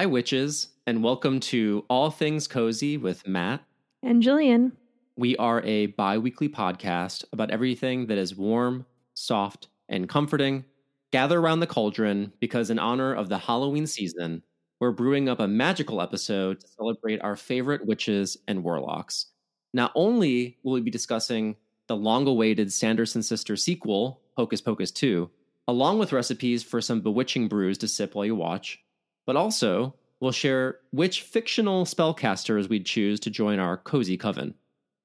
Hi, witches, and welcome to All Things Cozy with Matt. And Jillian. We are a bi weekly podcast about everything that is warm, soft, and comforting. Gather around the cauldron because, in honor of the Halloween season, we're brewing up a magical episode to celebrate our favorite witches and warlocks. Not only will we be discussing the long awaited Sanderson Sister sequel, Hocus Pocus 2, along with recipes for some bewitching brews to sip while you watch, but also we'll share which fictional spellcasters we'd choose to join our cozy coven.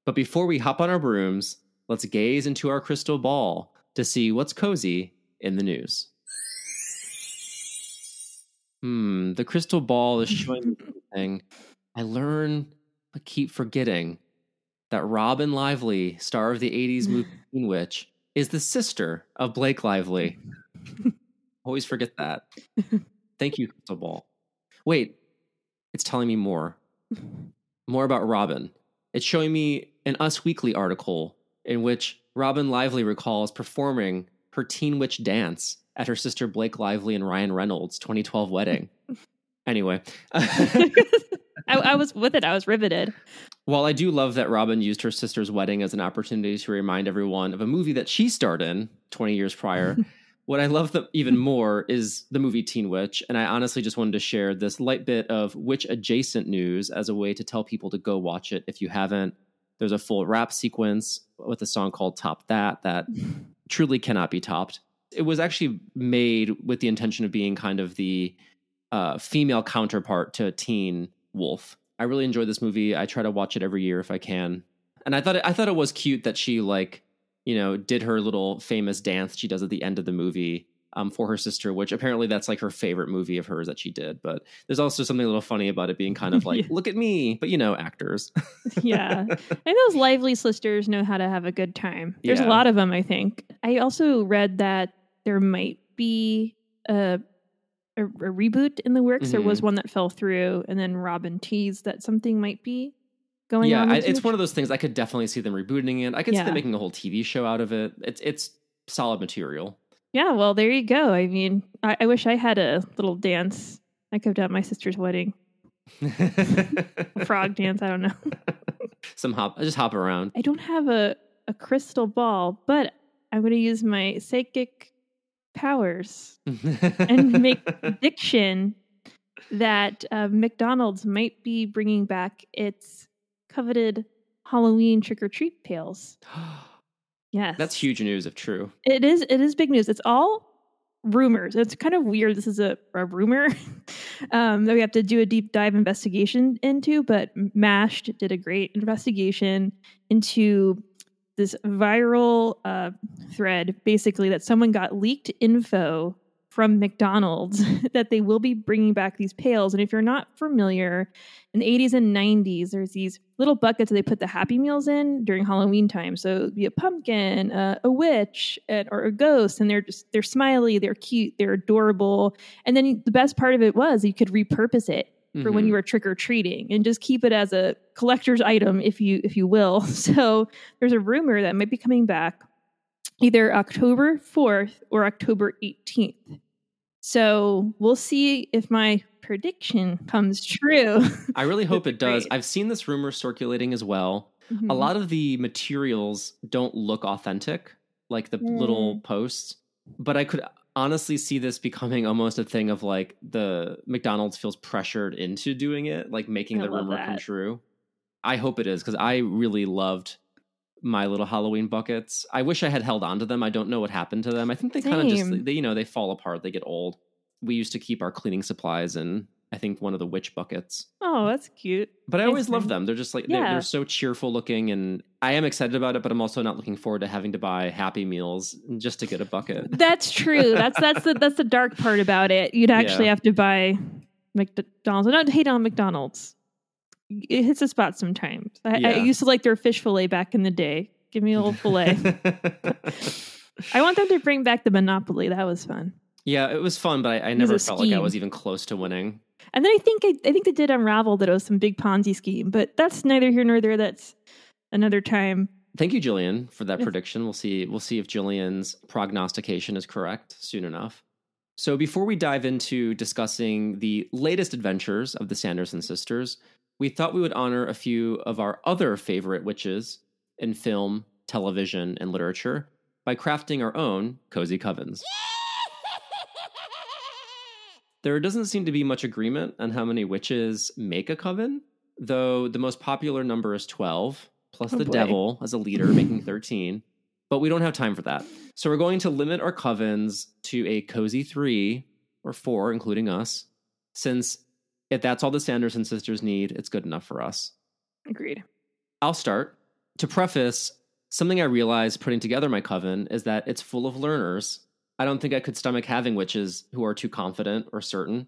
But before we hop on our brooms, let's gaze into our crystal ball to see what's cozy in the news. Hmm, the crystal ball is showing me something. I learn but keep forgetting that Robin Lively, star of the 80s movie Teen Witch, is the sister of Blake Lively. Always forget that. Thank you, Crystal Ball. Wait, it's telling me more. More about Robin. It's showing me an Us Weekly article in which Robin Lively recalls performing her Teen Witch dance at her sister Blake Lively and Ryan Reynolds' 2012 wedding. anyway. I, I was with it. I was riveted. While I do love that Robin used her sister's wedding as an opportunity to remind everyone of a movie that she starred in 20 years prior, what I love the, even more is the movie Teen Witch. And I honestly just wanted to share this light bit of witch adjacent news as a way to tell people to go watch it if you haven't. There's a full rap sequence with a song called Top That that truly cannot be topped. It was actually made with the intention of being kind of the uh, female counterpart to Teen Wolf. I really enjoyed this movie. I try to watch it every year if I can. And I thought it, I thought it was cute that she like, you know, did her little famous dance she does at the end of the movie um, for her sister, which apparently that's like her favorite movie of hers that she did. But there's also something a little funny about it being kind of like, Yeah. look at me, but you know, actors. Yeah. and those lively sisters know how to have a good time. There's Yeah. a lot of them, I think. I also read that there might be a, a, a reboot in the works. There was Mhm. one that fell through, and then Robin teased that something might be going yeah, on. With it's one of those things I could definitely see them rebooting it. I could see them making a whole TV show out of it. It's it's solid material. Yeah, well, there you go. I mean, I, I wish I had a little dance I could have done my sister's wedding. Frog dance, I don't know. Some hop, I just hop around. I don't have a, a crystal ball, but I'm going to use my psychic powers and make prediction that uh, McDonald's might be bringing back its coveted Halloween trick or treat pails. Yes, That's huge news if true. It is. It is big news. It's all rumors. It's kind of weird. This is a, a rumor um, that we have to do a deep dive investigation into. But Mashed did a great investigation into this viral uh, thread, basically that someone got leaked info from McDonald's that they will be bringing back these pails. And if you're not familiar, in the 80s and 90s, there's these little buckets that they put the Happy Meals in during Halloween time. So it'd be a pumpkin, uh, a witch, and, or a ghost, and they're just they're smiley, they're cute, they're adorable. And then the best part of it was you could repurpose it for when Mhm. you were trick or treating and just keep it as a collector's item, if you if you will. So there's a rumor that might be coming back either October 4th or October 18th. So we'll see if my prediction comes true. I really hope it does. I've seen this rumor circulating as well. Mhm. A lot of the materials don't look authentic, like the little Mm. posts. But I could honestly see this becoming almost a thing of like the McDonald's feels pressured into doing it, like making I the rumor come true. I hope it is because I really loved my little Halloween buckets. I wish I had held on to them. I don't know what happened to them. I think they kind of just they you know they fall apart. They get old. We used to keep our cleaning supplies in I think one of the witch buckets. Oh, that's cute. But I always love them. They're just like they're, they're so cheerful looking, and I am excited about it. But I'm also not looking forward to having to buy Happy Meals just to get a bucket. That's true. That's that's the that's the dark part about it. You'd actually Yeah. have to buy McDonald's. I don't hate on McDonald's. It hits a spot sometimes. I, I used to like their fish fillet back in the day. Give me a little fillet. I want them to bring back the Monopoly. That was fun. yeah, it was fun, but I, I never felt like I was even close to winning. And then I think I, I think they did unravel that it was some big Ponzi scheme, but that's neither here nor there. That's another time. Thank you, Jillian, for that prediction. We'll see. We'll see if Jillian's prognostication is correct soon enough. So, before we dive into discussing the latest adventures of the Sanderson sisters, we thought we would honor a few of our other favorite witches in film, television, and literature by crafting our own cozy covens. There doesn't seem to be much agreement on how many witches make a coven, though the most popular number is 12, plus Oh the boy. devil as a leader, making 13. But we don't have time for that. So we're going to limit our covens to a cozy three or four, including us, since if that's all the Sanderson sisters need, it's good enough for us. Agreed. I'll start. To preface, something I realized putting together my coven is that it's full of learners. I don't think I could stomach having witches who are too confident or certain,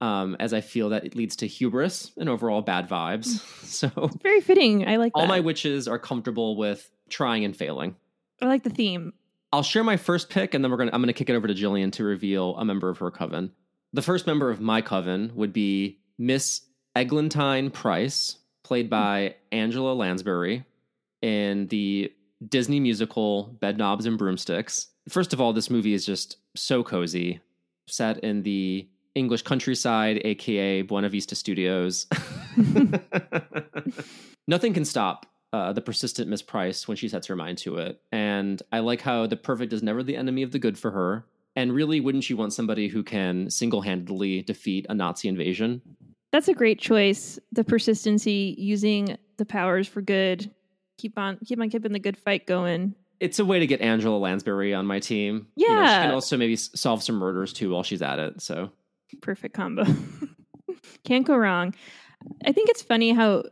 um, as I feel that it leads to hubris and overall bad vibes. So Very fitting. I like all that. my witches are comfortable with trying and failing. I like the theme. I'll share my first pick, and then we're gonna I'm gonna kick it over to Jillian to reveal a member of her coven. The first member of my coven would be Miss Eglantine Price, played by Angela Lansbury in the Disney musical Bedknobs and Broomsticks. First of all, this movie is just so cozy, set in the English countryside, aka Buena Vista Studios. Nothing can stop uh, the persistent Miss Price when she sets her mind to it. And I like how the perfect is never the enemy of the good for her. And really, wouldn't you want somebody who can single handedly defeat a Nazi invasion? That's a great choice. The persistency, using the powers for good. Keep on, keep on keeping the good fight going. It's a way to get Angela Lansbury on my team. You know, she Yeah. can also maybe solve some murders too while she's at it. So Perfect combo. Can't go wrong. I think it's funny how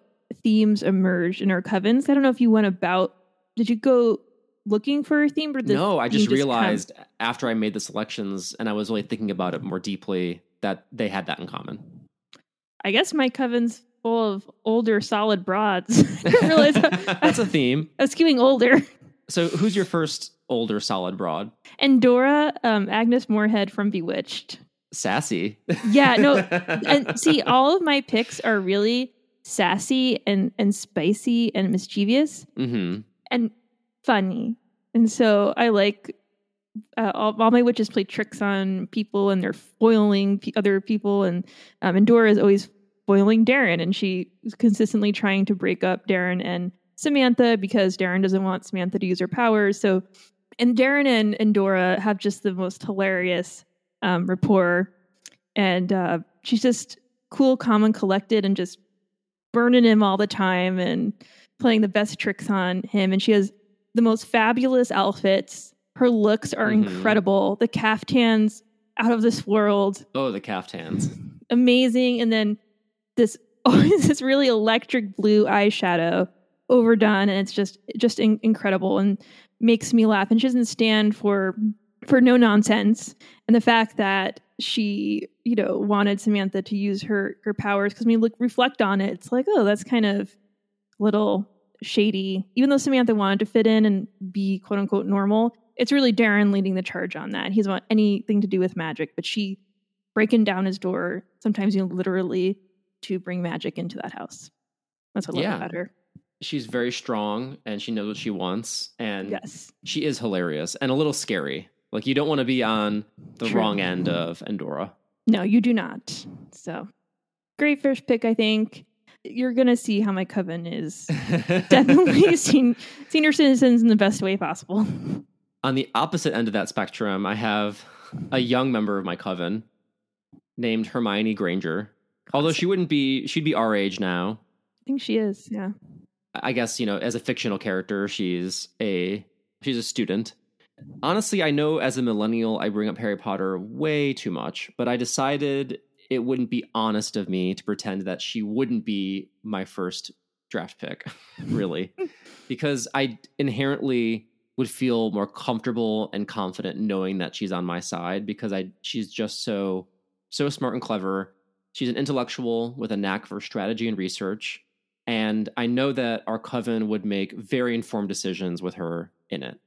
themes emerge in our covens. I don't know if you went about. Did you go looking for a theme? Or no, I just come- realized after I made the selections and I was really thinking about it more deeply that they had that in common. I guess my coven's full of older, solid broads. I didn't realize That's a theme. I was skewing older. So, who's your first older solid broad? Endora, um, Agnes Moorehead from Bewitched. Sassy. Yeah, no, and see, all of my picks are really sassy and and spicy and mischievous Mm-hmm. and funny, and so I like. Uh, all, all my witches play tricks on people, and they're foiling p- other people, and um, Dora is always foiling Darrin, and she's consistently trying to break up Darrin and Samantha because Darrin doesn't want Samantha to use her powers. So, and Darrin and, and Dora have just the most hilarious um, rapport, and uh, she's just cool, calm, and collected, and just burning him all the time and playing the best tricks on him. And she has the most fabulous outfits. Her looks are Mhm. incredible. The caftans out of this world Oh, the caftans. amazing. And then this this really electric blue eyeshadow overdone, and it's just just in- incredible and makes me laugh. And she doesn't stand for for no nonsense. And the fact that she you know wanted Samantha to use her her powers because when you look reflect on it, it's like oh that's kind of little shady. Even though Samantha wanted to fit in and be quote unquote normal, it's really Darrin leading the charge on that. He doesn't want anything to do with magic, but she breaking down his door, sometimes you know, literally to bring magic into that house. That's what I love Yeah. about her. She's very strong and she knows what she wants. And Yes. she is hilarious and a little scary. Like, you don't want to be on the True. wrong end of Endora. No, you do not. So great first pick, I think. You're gonna see how my coven is definitely sen- senior citizens in the best way possible. On the opposite end of that spectrum, I have a young member of my coven named Hermione Granger. Although she wouldn't be, she'd be our age now. I think she is, yeah. I guess you know, as a fictional character, she's a she's a student. Honestly, I know as a millennial, I bring up Harry Potter way too much, but I decided it wouldn't be honest of me to pretend that she wouldn't be my first draft pick, really, because I inherently would feel more comfortable and confident knowing that she's on my side because I she's just so so smart and clever. She's an intellectual with a knack for strategy and research. And I know that our coven would make very informed decisions with her in it.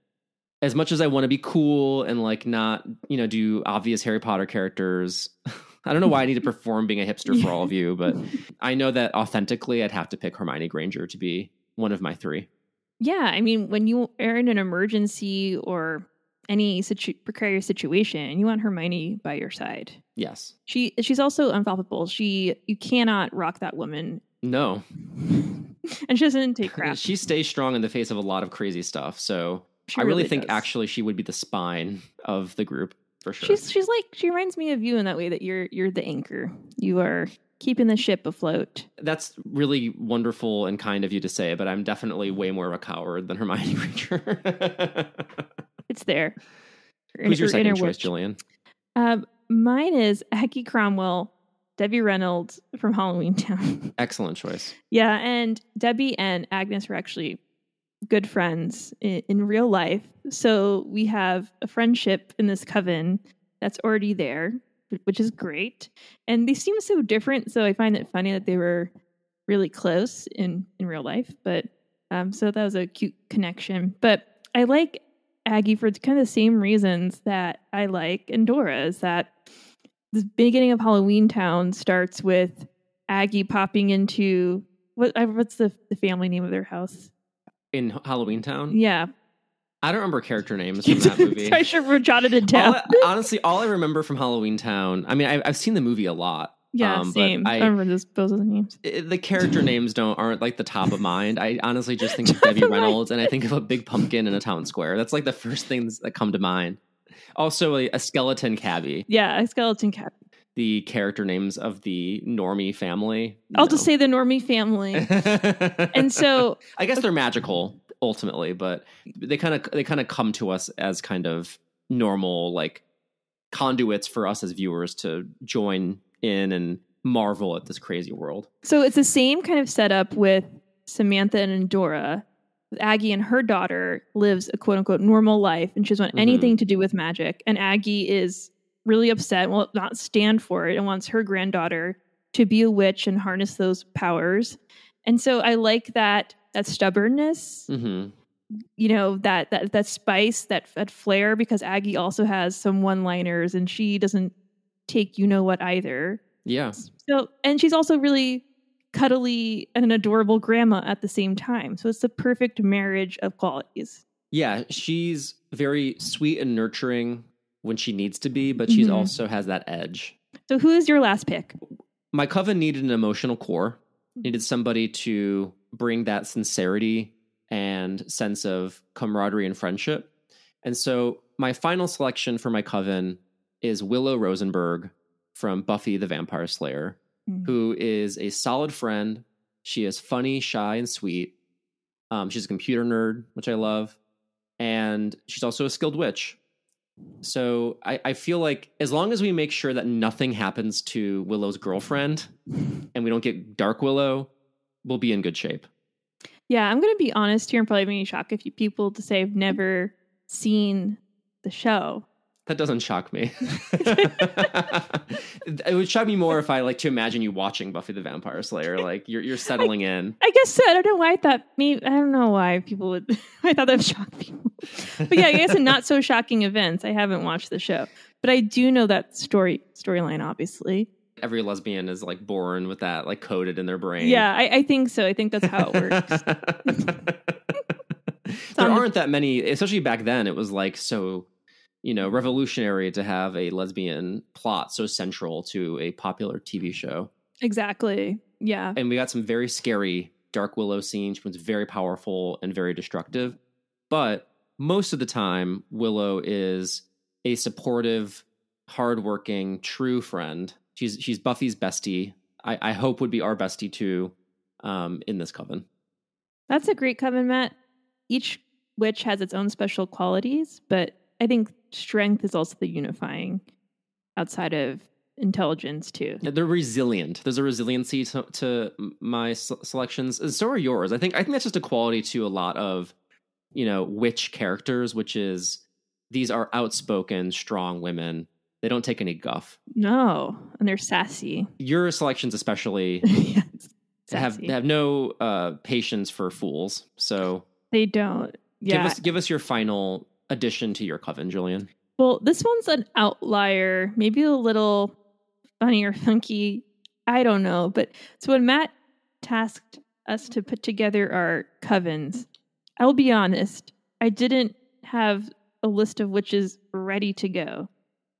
As much as I want to be cool and like not, you know, do obvious Harry Potter characters, I don't know why I need to perform being a hipster for all of you, but I know that authentically I'd have to pick Hermione Granger to be one of my three. Yeah, I mean, when you are in an emergency or any situ- precarious situation, you want Hermione by your side. Yes. She she's also unfallible. She you cannot rock that woman, No. and she doesn't take crap. She stays strong in the face of a lot of crazy stuff. So She I really, think does. actually she would be the spine of the group for sure. she's she's like she reminds me of you in that way that you're you're the anchor. You are keeping the ship afloat. That's really wonderful and kind of you to say, but I'm definitely way more of a coward than Hermione Granger. It's there. Who's your second choice. Jillian? Um, mine is Aggie Cromwell, Debbie Reynolds from Halloween Town. Excellent choice. yeah, and Debbie and Agnes were actually good friends in, in real life. So we have a friendship in this coven that's already there, which is great. And they seem so different. So I find it funny that they were really close in in real life. But um, so that was a cute connection. But I like Aggie for kind of the same reasons that I like Endora is that the beginning of Halloween Town starts with Aggie popping into what what's the the family name of their house? In Halloween Town? Yeah, I don't remember character names from that movie. I should have jotted it All down. I- honestly, all I remember from Halloween Town, I mean, I, I've seen the movie a lot. yeah, um, but same. I, I- remember those both of the names. I- the character names don't aren't like the top of mind. I honestly just think of Debbie. Reynolds and I think of a big pumpkin in a town square. That's like the first things that come to mind. Also, a, a skeleton cabbie. Yeah, a skeleton cat. The character names of the Normie family. I'll just say the Normie family. and so I guess they're magical ultimately, but they kind of they kind of come to us as kind of normal like conduits for us as viewers to join in and marvel at this crazy world. So it's the same kind of setup with Samantha and Dora. Aggie and her daughter lives a quote unquote normal life and she doesn't want Mhm. anything to do with magic. And Aggie is really upset, will not stand for it, and wants her granddaughter to be a witch and harness those powers. And so I like that that stubbornness, hmm you know, that that that spice, that that flair, because Aggie also has some one liners and she doesn't take you know what either. Yeah. So, and she's also really cuddly and an adorable grandma at the same time. So it's the perfect marriage of qualities. Yeah, she's very sweet and nurturing when she needs to be, but she's Mhm. also has that edge. So who is your last pick? My coven needed an emotional core, needed somebody to bring that sincerity and sense of camaraderie and friendship. And so my final selection for my coven is Willow Rosenberg from Buffy the Vampire Slayer, Mm. who is a solid friend. She is funny, shy, and sweet. Um, she's a computer nerd, which I love. And she's also a skilled witch. So I, I feel like as long as we make sure that nothing happens to Willow's girlfriend and we don't get Dark Willow, we'll be in good shape. Yeah, I'm going to be honest here and probably make shock if few people to say I've never seen the show. That doesn't shock me. it would shock me more if I like to imagine you watching Buffy the Vampire Slayer. Like you're you're settling in. I guess so. I don't know why I thought maybe I don't know why people would I thought that would shock people. But yeah, I guess in not so shocking events. I haven't watched the show. But I do know that story storyline, obviously. Every lesbian is like born with that like coded in their brain. Yeah, I, I think so. I think that's how it works. there aren't that many, especially back then. It was like so, you know, revolutionary to have a lesbian plot so central to a popular TV show. exactly. Yeah. And we got some very scary Dark Willow scenes. She was very powerful and very destructive. But most of the time, Willow is a supportive, hardworking, true friend. She's she's Buffy's bestie. I, I hope would be our bestie too, um, in this coven. That's a great coven, Matt. Each witch has its own special qualities, but I think strength is also the unifying outside of intelligence too. They're resilient. There's a resiliency to, to my s- selections, and so are yours. I think I think that's just a quality to a lot of you know witch characters, which is these are outspoken, strong women. They don't take any guff. No, and they're sassy. Your selections, especially, yes. have have no uh, patience for fools. So They don't. Yeah. give us give us your final addition to your coven, Jillian. well, this one's an outlier, maybe a little funny or funky. I don't know. But so when Matt tasked us to put together our covens, I'll be honest, I didn't have a list of witches ready to go.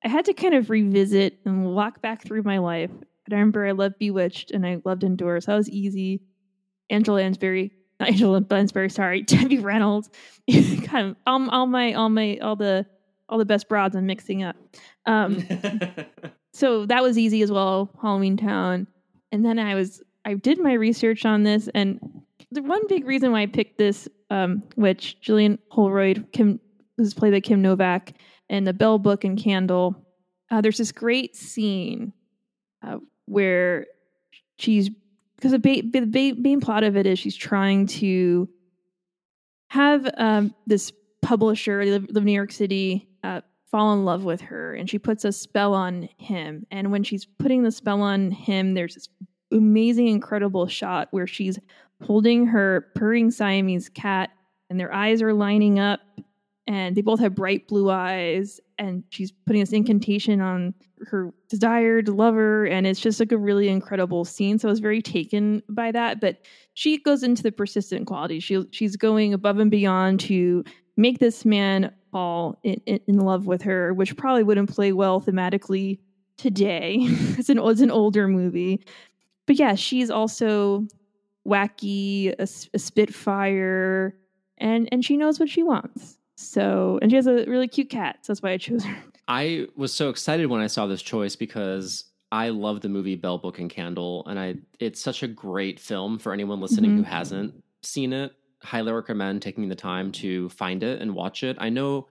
I had to kind of revisit and walk back through my life. I remember I loved Bewitched and I loved so that was easy. Angela Lansbury, Angela Lansbury, sorry, Debbie Reynolds. kind of all, all my all my all the all the best broads I'm mixing up. Um, so that was easy as well, Halloween Town. And then I was I did my research on this, and the one big reason why I picked this, um, which Gillian Holroyd Kim was played by Kim Novak, and the Bell Book and Candle. Uh, there's this great scene uh, where she's because the, ba- the main plot of it is she's trying to have um, this publisher live, live New York City uh, fall in love with her, and she puts a spell on him. And when she's putting the spell on him, there's this amazing, incredible shot where she's holding her purring Siamese cat, and their eyes are lining up, and they both have bright blue eyes, and she's putting this incantation on her desired lover, and it's just like a really incredible scene. So I was very taken by that. But she goes into the persistent quality. She she's going above and beyond to make this man fall in, in, in love with her, which probably wouldn't play well thematically today. it's an it's an older movie, but yeah, she's also wacky, a, a spitfire, and and she knows what she wants. So, and she has a really cute cat. So that's why I chose her. I was so excited when I saw this choice because I love the movie Bell Book and Candle, and I it's such a great film for anyone listening mm-hmm. who hasn't seen it. Highly recommend taking the time to find it and watch it. I know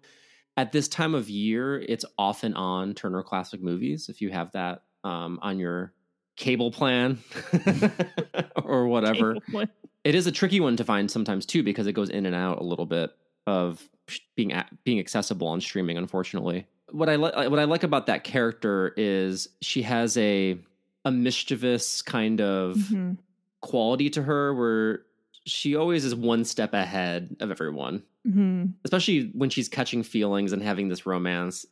at this time of year, it's often on Turner Classic Movies. If you have that um, on your cable plan or whatever, it is a tricky one to find sometimes too because it goes in and out a little bit of being being accessible on streaming. Unfortunately, what I like what I like about that character is she has a a mischievous kind of mm-hmm. quality to her where she always is one step ahead of everyone. Mm-hmm. Especially when she's catching feelings and having this romance,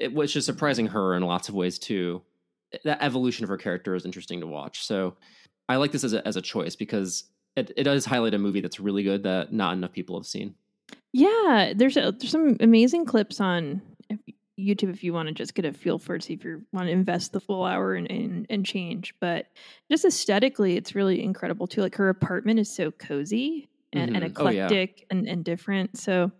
it, which is surprising her in lots of ways too. That evolution of her character is interesting to watch. So I like this as a as a choice because it, it does highlight a movie that's really good that not enough people have seen. Yeah, there's a, there's some amazing clips on YouTube if you want to just get a feel for it, see if you want to invest the full hour and, and, and change. But just aesthetically, it's really incredible too. Like her apartment is so cozy and, mm-hmm. and eclectic oh, yeah. and, and different. So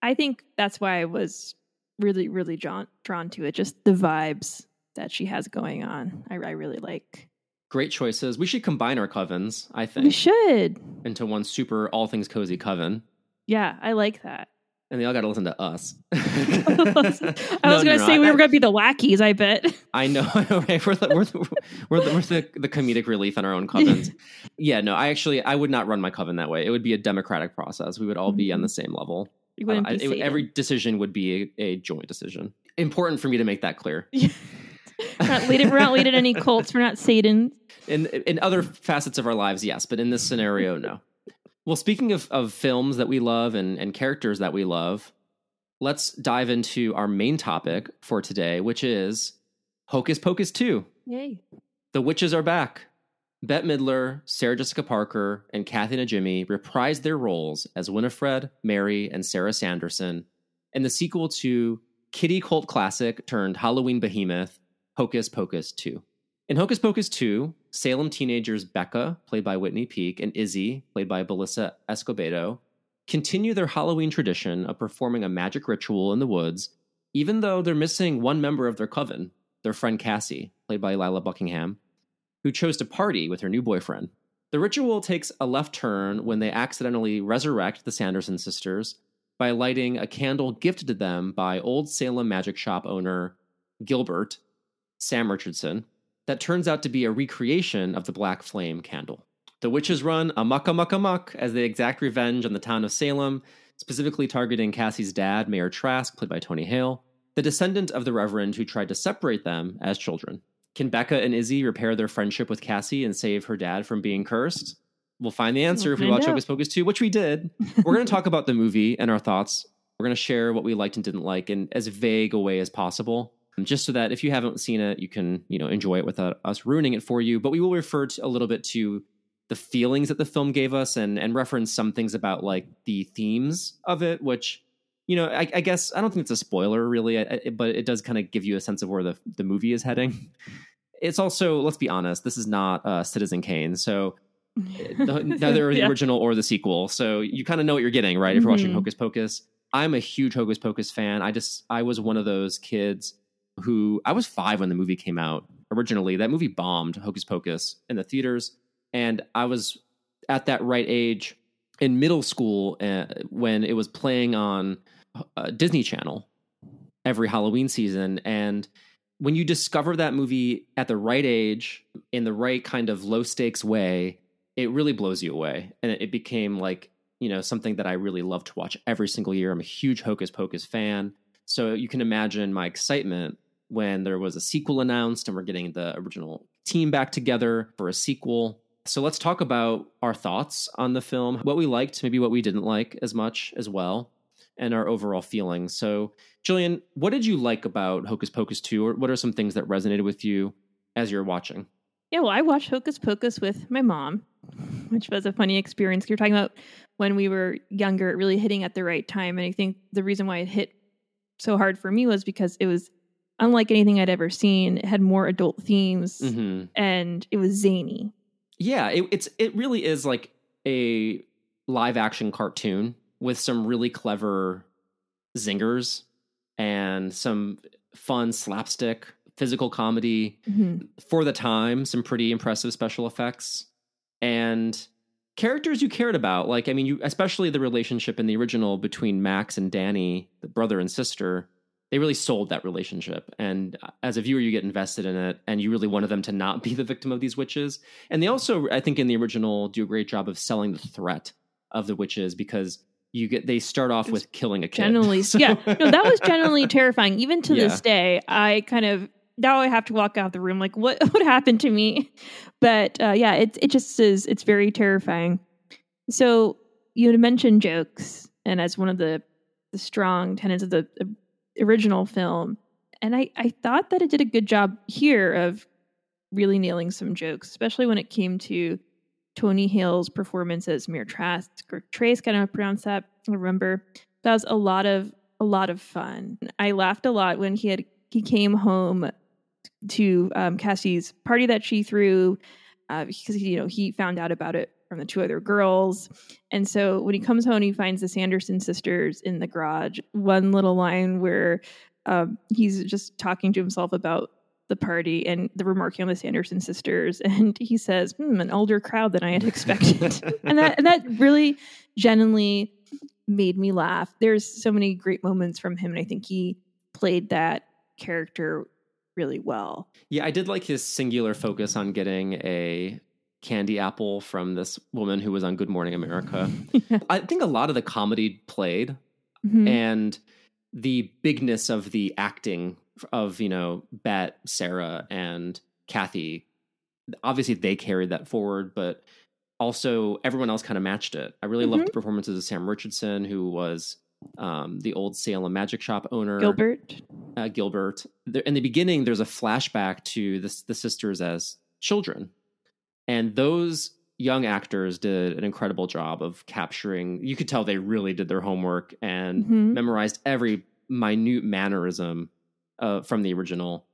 I think that's why I was really, really drawn drawn to it. Just the vibes that she has going on. I, I really like. Great choices. We should combine our covens, I think. We should. Into one super all things cozy coven. Yeah, I like that. And they all got to listen to us. I was no, going to say we were going to be the wackies. I bet. I know. Right? We're the we're the, we're the, we're the, the comedic relief in our own covens. yeah. No. I actually I would not run my coven that way. It would be a democratic process. We would all mm-hmm. be on the same level. You wouldn't uh, be it, every decision would be a, a, joint decision. Important for me to make that clear. we're not leading. We're not leading any cults. We're not Satan. In in other facets of our lives, yes, but in this scenario, no. Well, speaking of, of films that we love and, and characters that we love, let's dive into our main topic for today, which is Hocus Pocus 2. Yay. The witches are back. Bette Midler, Sarah Jessica Parker, and Kathy Najimy reprised their roles as Winifred, Mary, and Sarah Sanderson in the sequel to kitty cult classic turned Halloween behemoth, Hocus Pocus 2. In Hocus Pocus 2, Salem teenagers Becca, played by Whitney Peak, and Izzy, played by Belissa Escobedo, continue their Halloween tradition of performing a magic ritual in the woods, even though they're missing one member of their coven, their friend Cassie, played by Lilia Buckingham, who chose to party with her new boyfriend. The ritual takes a left turn when they accidentally resurrect the Sanderson sisters by lighting a candle gifted to them by old Salem magic shop owner Gilbert, Sam Richardson, that turns out to be a recreation of the Black Flame candle. The witches run amok amok amok as they exact revenge on the town of Salem, specifically targeting Cassie's dad, Mayor Trask, played by Tony Hale, the descendant of the Reverend who tried to separate them as children. Can Becca and Izzy repair their friendship with Cassie and save her dad from being cursed? We'll find the answer we'll if we watch Hocus Pocus 2, which we did. We're going to talk about the movie and our thoughts. We're going to share what we liked and didn't like in as vague a way as possible just so that if you haven't seen it, you can you know enjoy it without us ruining it for you. But we will refer to a little bit to the feelings that the film gave us and and reference some things about like the themes of it, which you know, I, I, guess I don't think it's a spoiler really, I, I, but it does kind of give you a sense of where the the movie is heading. It's also, let's be honest, this is not uh, Citizen Kane, so neither yeah. the original or the sequel. So you kind of know what you're getting, right? If you're watching mm-hmm. Hocus Pocus, I'm a huge Hocus Pocus fan. I just I was one of those kids who I was five when the movie came out originally. That movie bombed Hocus Pocus in the theaters, and I was at that right age in middle school uh, when it was playing on uh, Disney Channel every Halloween season. And when you discover that movie at the right age, in the right kind of low stakes way, it really blows you away. And it became like, you know, something that I really love to watch every single year. I'm a huge Hocus Pocus fan. So you can imagine my excitement when there was a sequel announced and we're getting the original team back together for a sequel. So let's talk about our thoughts on the film, what we liked, maybe what we didn't like as much as well, and our overall feelings. So, Jillian, what did you like about Hocus Pocus 2, or what are some things that resonated with you as you're watching? Yeah, well, I watched Hocus Pocus with my mom, which was a funny experience. You're talking about when we were younger, really hitting at the right time. And I think the reason why it hit so hard for me was because it was unlike anything I'd ever seen. It had more adult themes mm-hmm. and it was zany. Yeah, it, it's it really is like a live action cartoon with some really clever zingers and some fun slapstick physical comedy mm-hmm. for the time some pretty impressive special effects and characters you cared about like i mean you especially the relationship in the original between max and danny the brother and sister they really sold that relationship and as a viewer you get invested in it and you really wanted them to not be the victim of these witches and they also i think in the original do a great job of selling the threat of the witches because you get they start off with killing a kid. Generally, so. yeah, no, that was generally terrifying. Even to yeah. this day, I kind of now I have to walk out the room like what what happened to me? But uh, yeah, it it just is it's very terrifying. So you mentioned jokes, and as one of the the strong tenets of the, the original film, and I I thought that it did a good job here of really nailing some jokes, especially when it came to Tony Hale's performance as Mayor Trask or Trace, kind of pronounce that. I remember that was a lot of a lot of fun. I laughed a lot when he had he came home to um, Cassie's party that she threw uh, because you know he found out about it from the two other girls, and so when he comes home, he finds the Sanderson sisters in the garage. One little line where um, he's just talking to himself about the party and the remarking on the Sanderson sisters, and he says, hmm, "An older crowd than I had expected," and that and that really genuinely made me laugh. There's so many great moments from him, and I think he played that character really well. Yeah, I did like his singular focus on getting a candy apple from this woman who was on Good Morning America. yeah. I think a lot of the comedy played mm-hmm. and the bigness of the acting of, you know, Bette, Sarah, and Kathy. Obviously, they carried that forward, but also everyone else kind of matched it. I really mm-hmm. loved the performances of Sam Richardson, who was um, the old Salem Magic Shop owner, Gilbert. Uh, Gilbert. There, in the beginning, there's a flashback to the, the sisters as children, and those young actors did an incredible job of capturing. You could tell they really did their homework and mm-hmm. memorized every minute mannerism uh, from the original,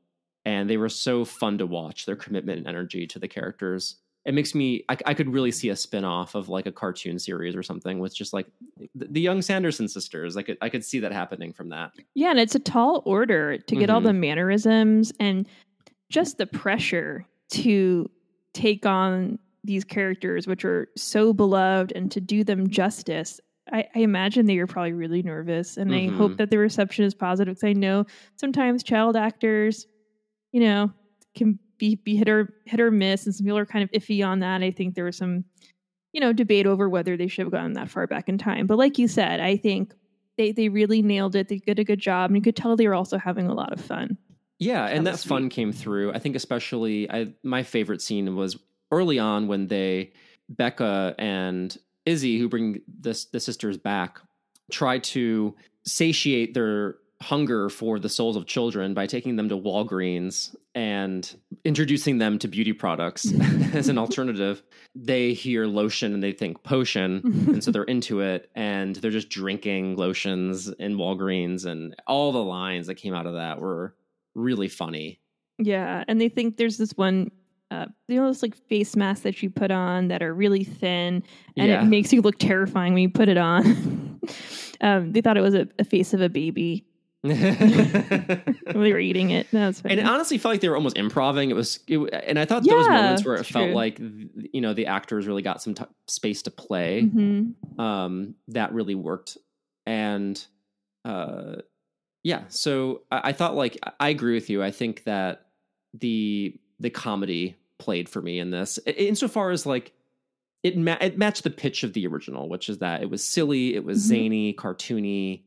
and they were so fun to watch. Their commitment and energy to the characters it makes me I, I, could really see a spin-off of like a cartoon series or something with just like the, the, young sanderson sisters i could i could see that happening from that yeah and it's a tall order to get mm-hmm. all the mannerisms and just the pressure to take on these characters which are so beloved and to do them justice I, I imagine that you're probably really nervous and mm-hmm. i hope that the reception is positive because i know sometimes child actors you know can be be hit or hit or miss, and some people are kind of iffy on that. I think there was some, you know, debate over whether they should have gone that far back in time. But like you said, I think they they really nailed it. They did a good job, and you could tell they were also having a lot of fun. Yeah, and that, that fun came through. I think especially I my favorite scene was early on when they Becca and Izzy, who bring the the sisters back, try to satiate their hunger for the souls of children by taking them to Walgreens and introducing them to beauty products as an alternative. They hear lotion and they think potion, and so they're into it and they're just drinking lotions in Walgreens and all the lines that came out of that were really funny. Yeah, and they think there's this one uh, you know those like face masks that you put on that are really thin and Yeah. it makes you look terrifying when you put it on. um, they thought it was a, a face of a baby they were eating it. That's. And it honestly felt like they were almost improving. It was, it, and I thought Yeah, moments where it felt true. like you know the actors really got some t- space to play. Mhm. Um, that really worked, and uh, yeah. So I, I thought like I- I agree with you. I think that the the comedy played for me in this, I- insofar as like it ma- it matched the pitch of the original, which is that it was silly, it was Mhm. zany, cartoony.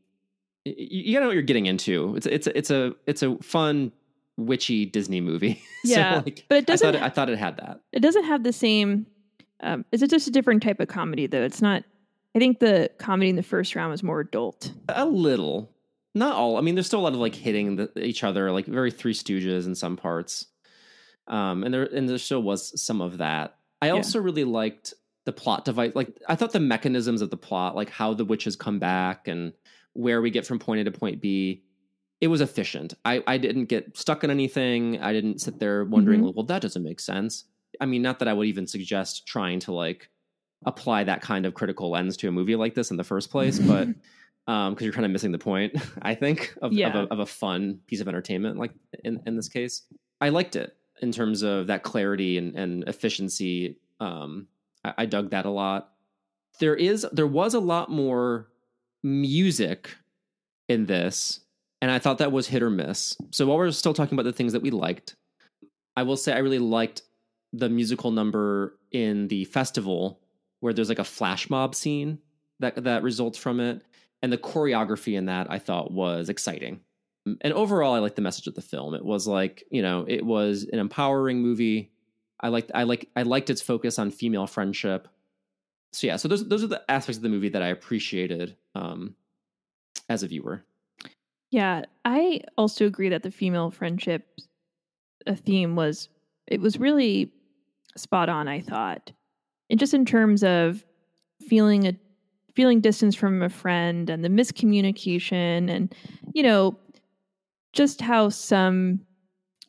You gotta know what you're getting into. It's it's a, it's a it's a fun witchy Disney movie. Yeah, so like, but it I doesn't. thought it, I thought it had that. it doesn't have the same. Um, it just a different type of comedy, though. It's not. I think the comedy in the first round was more adult. A little, not all. I mean, there's still a lot of like hitting the, each other, like very Three Stooges in some parts. Um, and there and there still was some of that. I Yeah. also really liked the plot device. Like I thought the mechanisms of the plot, like how the witches come back and where we get from point A to point B, it was efficient. I I didn't get stuck in anything. I didn't sit there wondering, Mhm. well, that doesn't make sense. I mean, not that I would even suggest trying to like apply that kind of critical lens to a movie like this in the first place, but um because you're kind of missing the point i think of, Yeah. of, a, of a fun piece of entertainment like in, in this case. I liked it in terms of that clarity and, and efficiency. Um I, I dug that a lot. There is there was a lot more music in this and i thought that was hit or miss. So while we're still talking about the things that we liked i will say i really liked the musical number in the festival where there's like a flash mob scene that that results from it and the choreography in that I thought was exciting. And overall, I liked the message of the film. It was like you know, it was an empowering movie. I liked I like I liked its focus on female friendship. So yeah, so those those are the aspects of the movie that I appreciated um, as a viewer. Yeah, I also agree that the female friendship uh, theme was it was really spot on. I thought, and just in terms of feeling a feeling distance from a friend and the miscommunication, and you know, just how some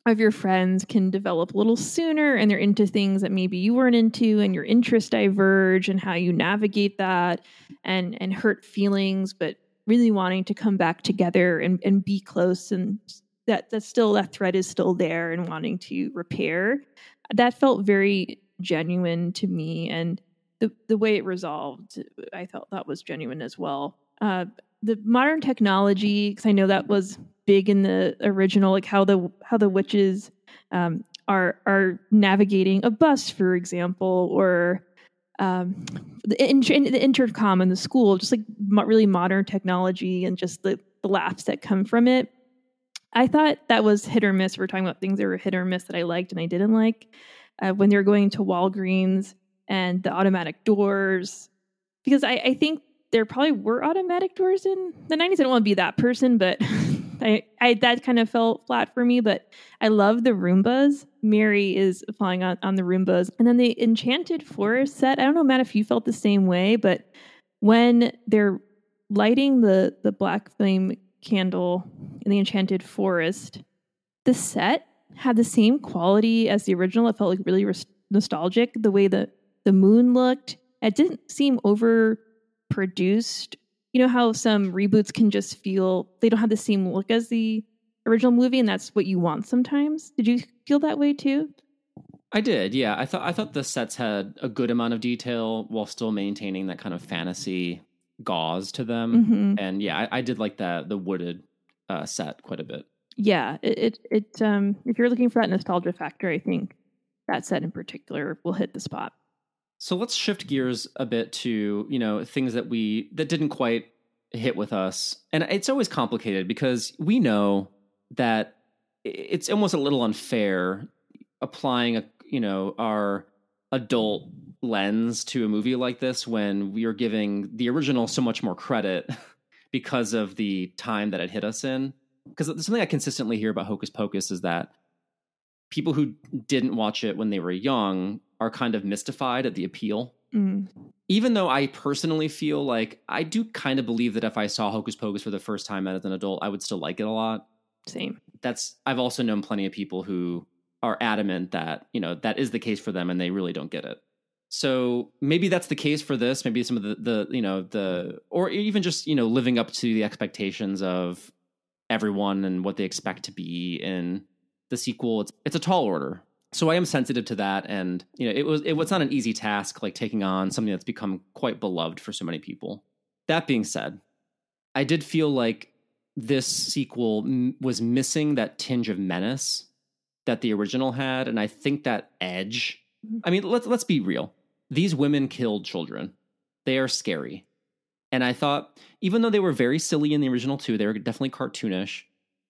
of your friends can develop a little sooner and they're into things that maybe you weren't into and your interests diverge and how you navigate that and and hurt feelings but really wanting to come back together and, and be close and that that still that thread is still there and wanting to repair. That felt very genuine to me and the the way it resolved i felt that was genuine as well uh, the modern technology because i know that was big in the original like how the how the witches um, are are navigating a bus for example or um, the, the intercom in the school, just like mo- really modern technology and just the, the laughs that come from it. I thought that was hit or miss. We're talking about things that were hit or miss that I liked and I didn't like. Uh, when they were going to Walgreens and the automatic doors, because I, I think there probably were automatic doors in the 90s. I don't want to be that person, but I, I that kind of felt flat for me. But I love the Roombas. Mary is flying on, on the Roombas. And then the Enchanted Forest set. I don't know, Matt, if you felt the same way, but when they're lighting the, the black flame candle in the Enchanted Forest, the set had the same quality as the original. It felt like really res- nostalgic. The way the, the moon looked, it didn't seem overproduced. You know how some reboots can just feel they don't have the same look as the original movie, and that's what you want sometimes. Did you feel that way too? I did, yeah. I thought I thought the sets had a good amount of detail while still maintaining that kind of fantasy gauze to them. hmm And yeah, I, I did like that the wooded uh, set quite a bit. Yeah, it, it it um if you're looking for that nostalgia factor, I think that set in particular will hit the spot. So let's shift gears a bit to, you know, things that we that didn't quite hit with us. And it's always complicated because we know that it's almost a little unfair applying a, you know, our adult lens to a movie like this when we are giving the original so much more credit because of the time that it hit us in. Because something I consistently hear about Hocus Pocus is that people who didn't watch it when they were young are kind of mystified at the appeal. Mm. Even though I personally feel like I do kind of believe that if I saw Hocus Pocus for the first time as an adult, I would still like it a lot. Same. That's I've also known plenty of people who are adamant that, you know, that is the case for them and they really don't get it. So maybe that's the case for this. Maybe some of the, the you know, the, or even just, you know, living up to the expectations of everyone and what they expect to be in the sequel. It's, it's a tall order. So I am sensitive to that. And, you know, it was, it was not an easy task, like taking on something that's become quite beloved for so many people. That being said, I did feel like this sequel m- was missing that tinge of menace that the original had. And I think that edge, mm-hmm. I mean, let's, let's be real these women killed children. They are scary. And I thought, even though they were very silly in the original too, they were definitely cartoonish.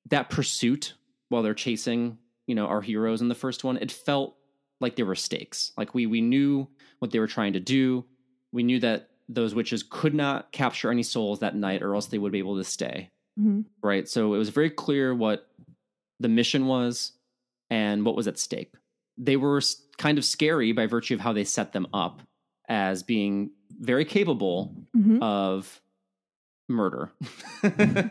That pursuit while they're chasing, you know, our heroes in the first one, it felt like there were stakes. Like we we knew what they were trying to do. We knew that those witches could not capture any souls that night, or else they would be able to stay. Mm-hmm. Right. So it was very clear what the mission was and what was at stake. They were kind of scary by virtue of how they set them up as being very capable Mhm. of murder.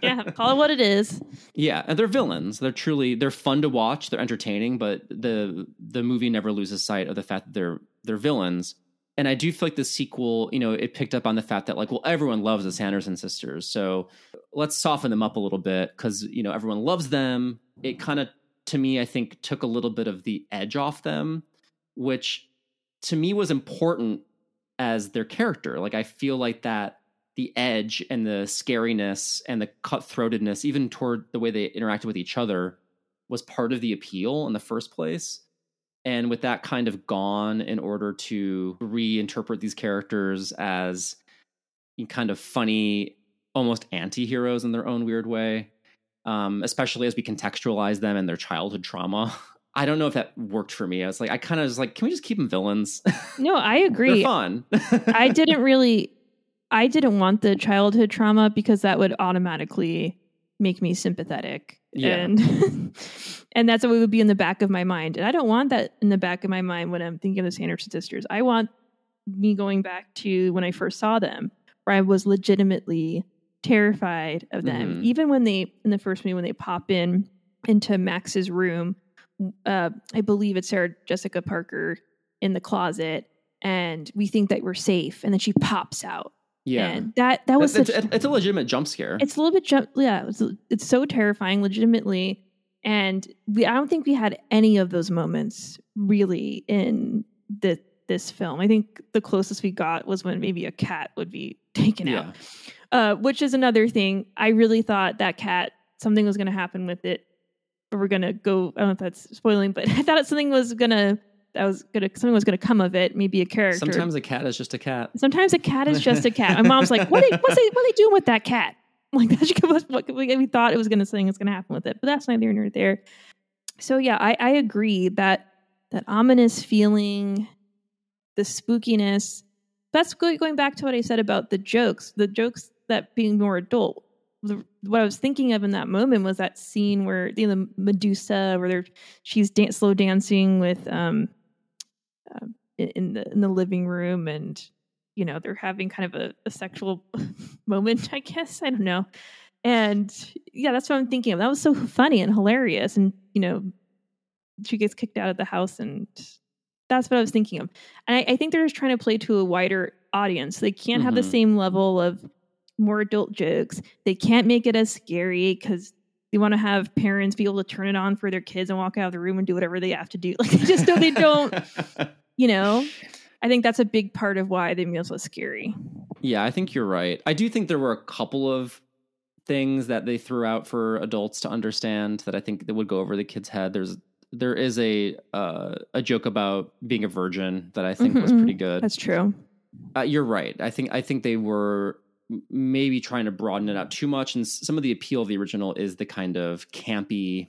yeah, call it what it is. Yeah, and they're villains. They're truly they're fun to watch. They're entertaining, but the the movie never loses sight of the fact that they're they're villains. And I do feel like the sequel, you know, it picked up on the fact that like, well, everyone loves the Sanderson sisters, so let's soften them up a little bit because you know everyone loves them. It kind of, to me, I think took a little bit of the edge off them, which to me was important as their character. Like I feel like that the edge and the scariness and the cutthroatedness, even toward the way they interacted with each other, was part of the appeal in the first place. And with that kind of gone, in order to reinterpret these characters as kind of funny, almost anti heroes in their own weird way, um, especially as we contextualize them and their childhood trauma. I don't know if that worked for me. I was like, I kind of was like, can we just keep them villains? No, I agree. fun. I didn't really I didn't want the childhood trauma because that would automatically make me sympathetic. Yeah. And and that's what would be in the back of my mind. And I don't want that in the back of my mind when I'm thinking of the Sanderson sisters. I want me going back to when I first saw them, where I was legitimately terrified of them. Mhm. Even when they in the first movie when they pop in into Max's room, uh, I believe it's Sarah Jessica Parker in the closet, and we think that we're safe, and then she pops out. Yeah. And that that was it's, such, it's, a legitimate jump scare. it's a little bit jump yeah it's, it's so terrifying legitimately and we i don't think we had any of those moments really in the this film i think the closest we got was when maybe a cat would be taken yeah. out uh, which is another thing i really thought that cat something was going to happen with it we're going to go i don't know if that's spoiling but i thought something was going to that was gonna something was gonna come of it maybe a character Sometimes a cat is just a cat. Sometimes a cat is just a cat. My mom's like, "What? Are, what's they, what are they doing with that cat?" I'm like that should give us what we we thought it was going to something was going to happen with it, but that's neither here nor there. So yeah, I, I agree that that ominous feeling, the spookiness. That's going back to what I said about the jokes. The jokes that being more adult. The, what I was thinking of in that moment was that scene where you know, the Medusa, where they're she's dan- slow dancing with um, um, in, in the in the living room, and you know they're having kind of a, a sexual moment. I guess I don't know. And yeah, that's what I'm thinking of. That was so funny and hilarious, and you know, she gets kicked out of the house, and that's what I was thinking of. And I, I think they're just trying to play to a wider audience. They can't have the Mhm. same level of more adult jokes. They can't make it as scary because they want to have parents be able to turn it on for their kids and walk out of the room and do whatever they have to do. Like they just don't. They don't. You know. I think that's a big part of why the meals was scary. Yeah, I think you're right. I do think there were a couple of things that they threw out for adults to understand that I think that would go over the kid's head. There's there is a uh, a joke about being a virgin that I think Mhm, was pretty good. That's true. Uh, you're right. I think I think they were maybe trying to broaden it out too much, and some of the appeal of the original is the kind of campy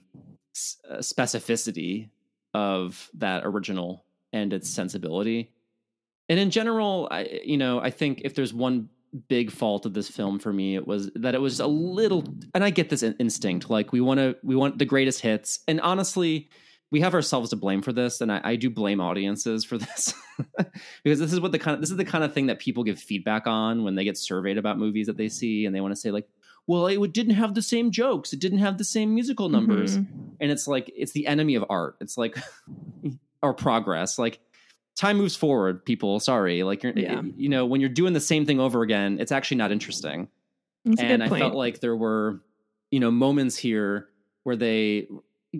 uh, specificity of that original and its sensibility. And in general, I you know I think if there's one big fault of this film for me it was that it was a little and I get this instinct like we want to we want the greatest hits and honestly we have ourselves to blame for this and I, I do blame audiences for this. Because this is what the kind of this is the kind of thing that people give feedback on when they get surveyed about movies that they see and they want to say like well it didn't have the same jokes. It didn't have the same musical numbers. Mhm. and it's like it's the enemy of art. It's like or progress. Like time moves forward people. Sorry. Like you're Yeah. you know when you're doing the same thing over again it's actually not interesting. That's and i felt like there were you know moments here where they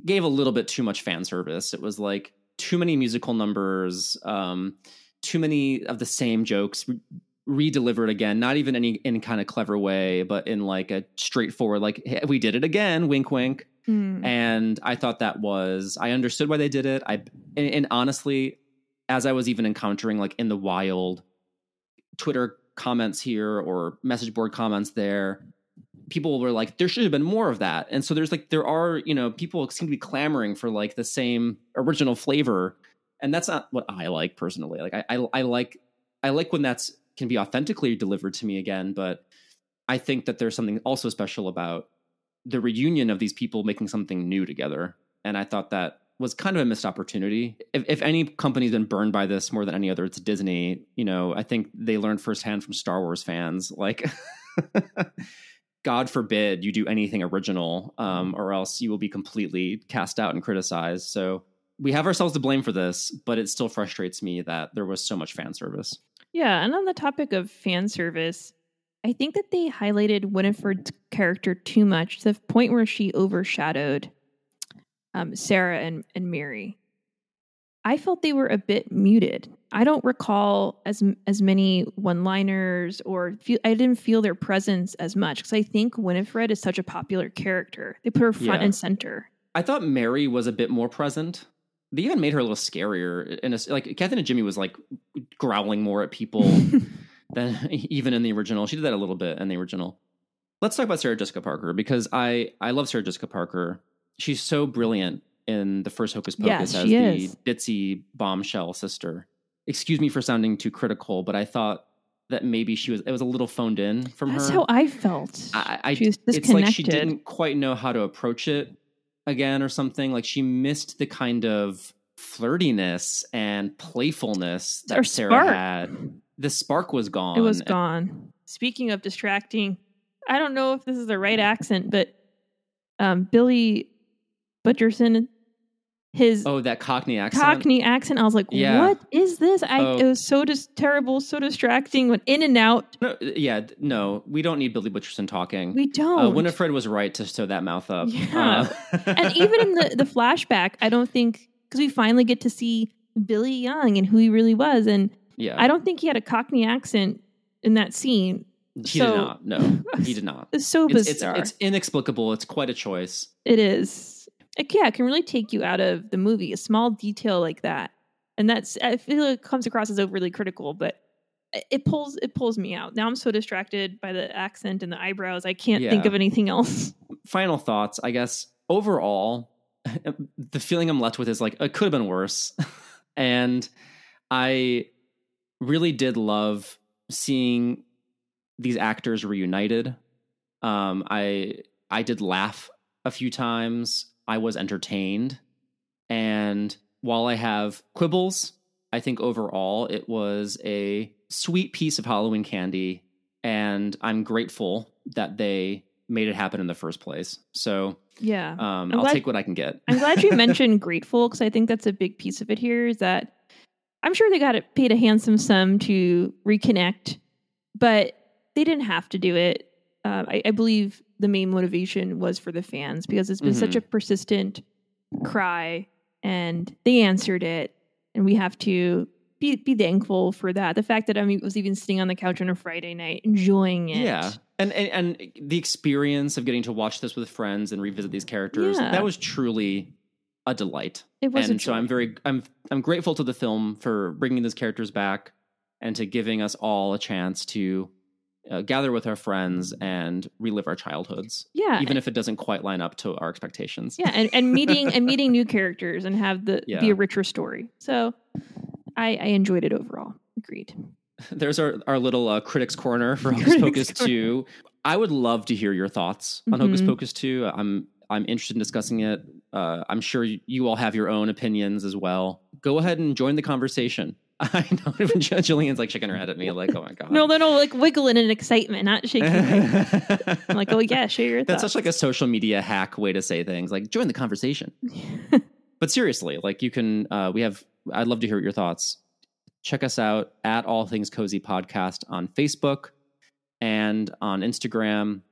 gave a little bit too much fan service it was like too many musical numbers um too many of the same jokes re- re-delivered again not even any in kind of clever way but in like a straightforward like hey, we did it again wink wink Mm. and I thought that was I understood why they did it. I and, and honestly, as I was even encountering like in the wild Twitter comments here or message board comments there, people were like, there should have been more of that. And so there's like there are you know people seem to be clamoring for like the same original flavor, and that's not what I like personally. Like I I, I like I like when that's can be authentically delivered to me again, but I think that there's something also special about the reunion of these people making something new together. And I thought that was kind of a missed opportunity. If, if any company's been burned by this more than any other, it's Disney. You know, I think they learned firsthand from Star Wars fans. Like, God forbid you do anything original, um, or else you will be completely cast out and criticized. So we have ourselves to blame for this, but it still frustrates me that there was so much fan service. Yeah, and on the topic of fan service, I think that they highlighted Winifred's character too much to the point where she overshadowed um, Sarah and, and Mary. I felt they were a bit muted. I don't recall as as many one-liners or feel, I didn't feel their presence as much because I think Winifred is such a popular character. They put her front Yeah. and center. I thought Mary was a bit more present. They even made her a little scarier. And like Kathy Najimy was like growling more at people than even in the original. She did that a little bit in the original. Let's talk about Sarah Jessica Parker because I I love Sarah Jessica Parker. She's so brilliant in the first Hocus Pocus Yes, as the is. ditzy bombshell sister. Excuse me for sounding too critical, but I thought that maybe she was it was a little phoned in from That's her. That's how I felt. I, I she was it's like she didn't quite know how to approach it again or something. Like she missed the kind of flirtiness and playfulness that Sarah spark. had. The spark was gone. It was gone. Speaking of distracting, I don't know if this is the right accent, but um, Billy Butcherson, his Oh, that Cockney accent. Cockney accent, I was like, Yeah. "What is this?" I Oh. it was so dis- terrible, so distracting. Went in and out. No, yeah, no, we don't need Billy Butcherson talking. We don't. uh, Winifred was right to sew that mouth up. Yeah. Uh, and even in the the flashback, I don't think because we finally get to see Billy Young and who he really was, and yeah, I don't think he had a Cockney accent in that scene. he so- did not. No, he did not. It's so It's, it's bizarre. it's inexplicable. It's quite a choice. It is. Like, yeah, it can really take you out of the movie. A small detail like that, and that's I feel like it comes across as overly critical, but it- pulls it pulls me out. Now I'm so distracted by the accent and the eyebrows, I can't think of anything else. final thoughts, I guess overall, the feeling I'm left with is like it could have been worse. and I really did love seeing these actors reunited. Um, I I did laugh a few times. I was entertained. And while I have quibbles, I think overall it was a sweet piece of Halloween candy. And I'm grateful that they made it happen in the first place. So Yeah, um, I'll glad- take what I can get. I'm glad you mentioned grateful because I think that's a big piece of it here. Is that I'm sure they got it paid a handsome sum to reconnect, but they didn't have to do it. Uh, I, I believe the main motivation was for the fans because it's been such Mm-hmm. a persistent cry, and they answered it, and we have to be be thankful for that. The fact that I was even sitting on the couch on a Friday night enjoying it. Yeah. And, and and the experience of getting to watch this with friends and revisit these characters Yeah. that was truly a delight. it was. and so I'm very I'm I'm grateful to the film for bringing those characters back and to giving us all a chance to uh, gather with our friends and relive our childhoods, yeah, even if it doesn't quite line up to our expectations. yeah and, and meeting and meeting new characters and have the Yeah. be a richer story so i i enjoyed it overall agreed there's our, our little uh, critics corner for Hocus Pocus 2. I would love to hear your thoughts on Hocus Mhm. Pocus 2. I'm I'm interested in discussing it. Uh, I'm sure you all have your own opinions as well. Go ahead and join the conversation. I know even Jillian's like shaking her head at me, like, "Oh my god!" No, no, no, like wiggling in excitement, not shaking. I'm like, oh yeah, share your That's thoughts. such like a social media hack way to say things. Like, join the conversation. but seriously, like you can. Uh, we have. I'd love to hear your thoughts. Check us out at All Things Cozy Podcast on Facebook and on Instagram.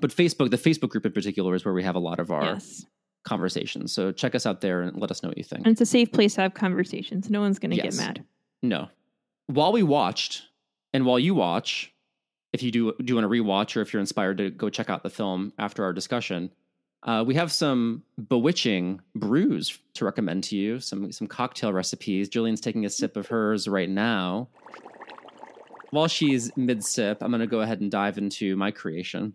But Facebook, the Facebook group in particular, is where we have a lot of our yes, conversations. So check us out there and let us know what you think. and it's a safe place to have conversations. No one's going to Yes. get mad. No. While we watched, and while you watch, if you do do want to rewatch, or if you're inspired to go check out the film after our discussion, uh, we have some bewitching brews to recommend to you. Some some cocktail recipes. Jillian's taking a sip of hers right now. While she's mid sip, I'm going to go ahead and dive into my creation.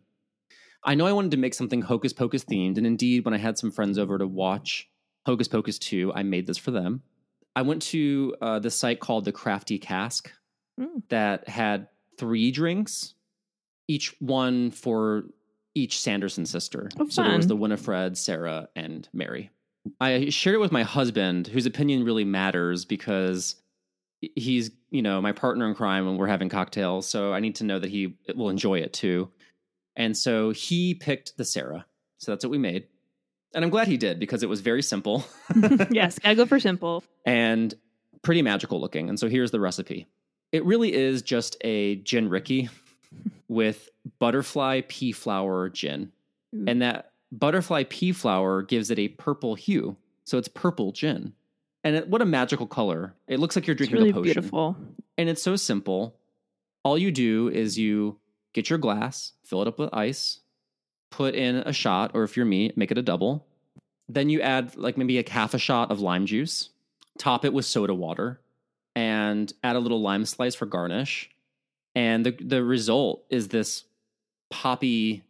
I know I wanted to make something Hocus Pocus themed, and indeed, when I had some friends over to watch Hocus Pocus 2, I made this for them. I went to uh, this site called the Crafty Cask Mm. that had three drinks, each one for each Sanderson sister. Oh, so there was the Winifred, Sarah, and Mary. I shared it with my husband, whose opinion really matters because he's, you know, my partner in crime when we're having cocktails. So I need to know that he will enjoy it too. And so he picked the Sarah. So that's what we made. And I'm glad he did because it was very simple yes, gotta go for simple. and pretty magical looking. And so here's the recipe. It really is just a gin Rickey with butterfly pea flower gin. Ooh. And that butterfly pea flower gives it a purple hue. So it's purple gin. And it, what a magical color. It looks like you're drinking really a potion. beautiful. And it's so simple. All you do is you get your glass, fill it up with ice, put in a shot, or if you're me, make it a double. Then you add like maybe a half a shot of lime juice, top it with soda water, and add a little lime slice for garnish. And the the result is this poppy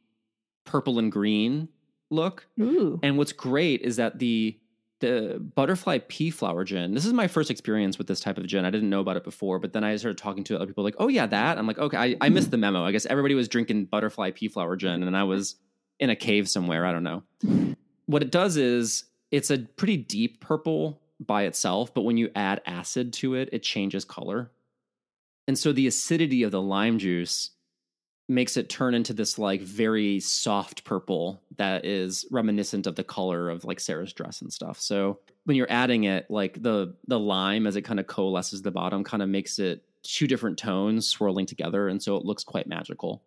purple and green look. Ooh, And what's great is that the the butterfly pea flower gin. This is my first experience with this type of gin. I didn't know about it before, but then I started talking to other people like, "Oh yeah, that." I'm like, "Okay, I, I missed hmm. the memo. I guess everybody was drinking butterfly pea flower gin, and I was in a cave somewhere. I don't know." What it does is it's a pretty deep purple by itself, but when you add acid to it, it changes color. And so the acidity of the lime juice makes it turn into this like very soft purple that is reminiscent of the color of like Sarah's dress and stuff. So when you're adding it, like the the lime as it kind of coalesces the bottom kind of makes it two different tones swirling together and so it looks quite magical.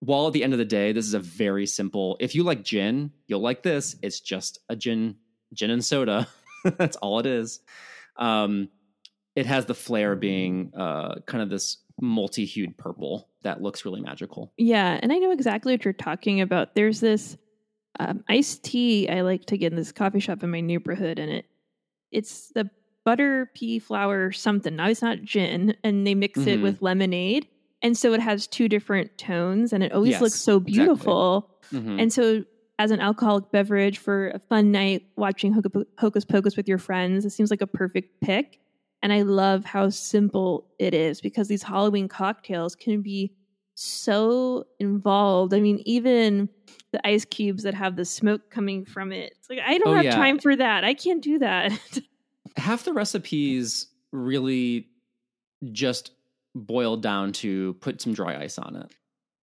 While at the end of the day, this is a very simple. If you like gin, you'll like this. It's just a gin gin and soda. That's all it is. Um it has the flair being uh kind of this multi-hued purple that looks really magical. yeah, and I know exactly what you're talking about. There's this um, iced tea I like to get in this coffee shop in my neighborhood, and it it's the butter pea flower something. Now it's not gin, and they mix it Mhm. with lemonade, and so it has two different tones, and it always Yes, looks so exactly. beautiful. Mhm. And so, as an alcoholic beverage for a fun night watching Hocus Hocus Pocus with your friends, it seems like a perfect pick. And I love how simple it is because these Halloween cocktails can be so involved. I mean, even the ice cubes that have the smoke coming from it. It's like, I don't Oh, have yeah. time for that. I can't do that. half the recipes really just boil down to put some dry ice on it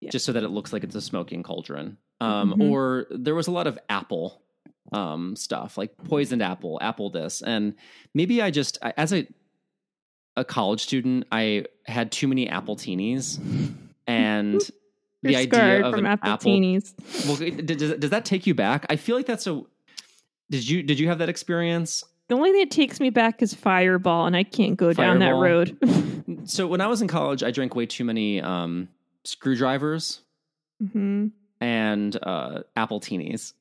Yeah. just so that it looks like it's a smoking cauldron um, Mhm. or there was a lot of apple um, stuff like poisoned apple apple this and maybe i just I- as a a college student i had too many appletinis and the idea of an apple, appletinis. well does, does that take you back i feel like that's a did you did you have that experience The only thing that takes me back is Fireball, and I can't go down that Fireball. road. So when I was in college, I drank way too many um, screwdrivers hmm and uh, appletinis.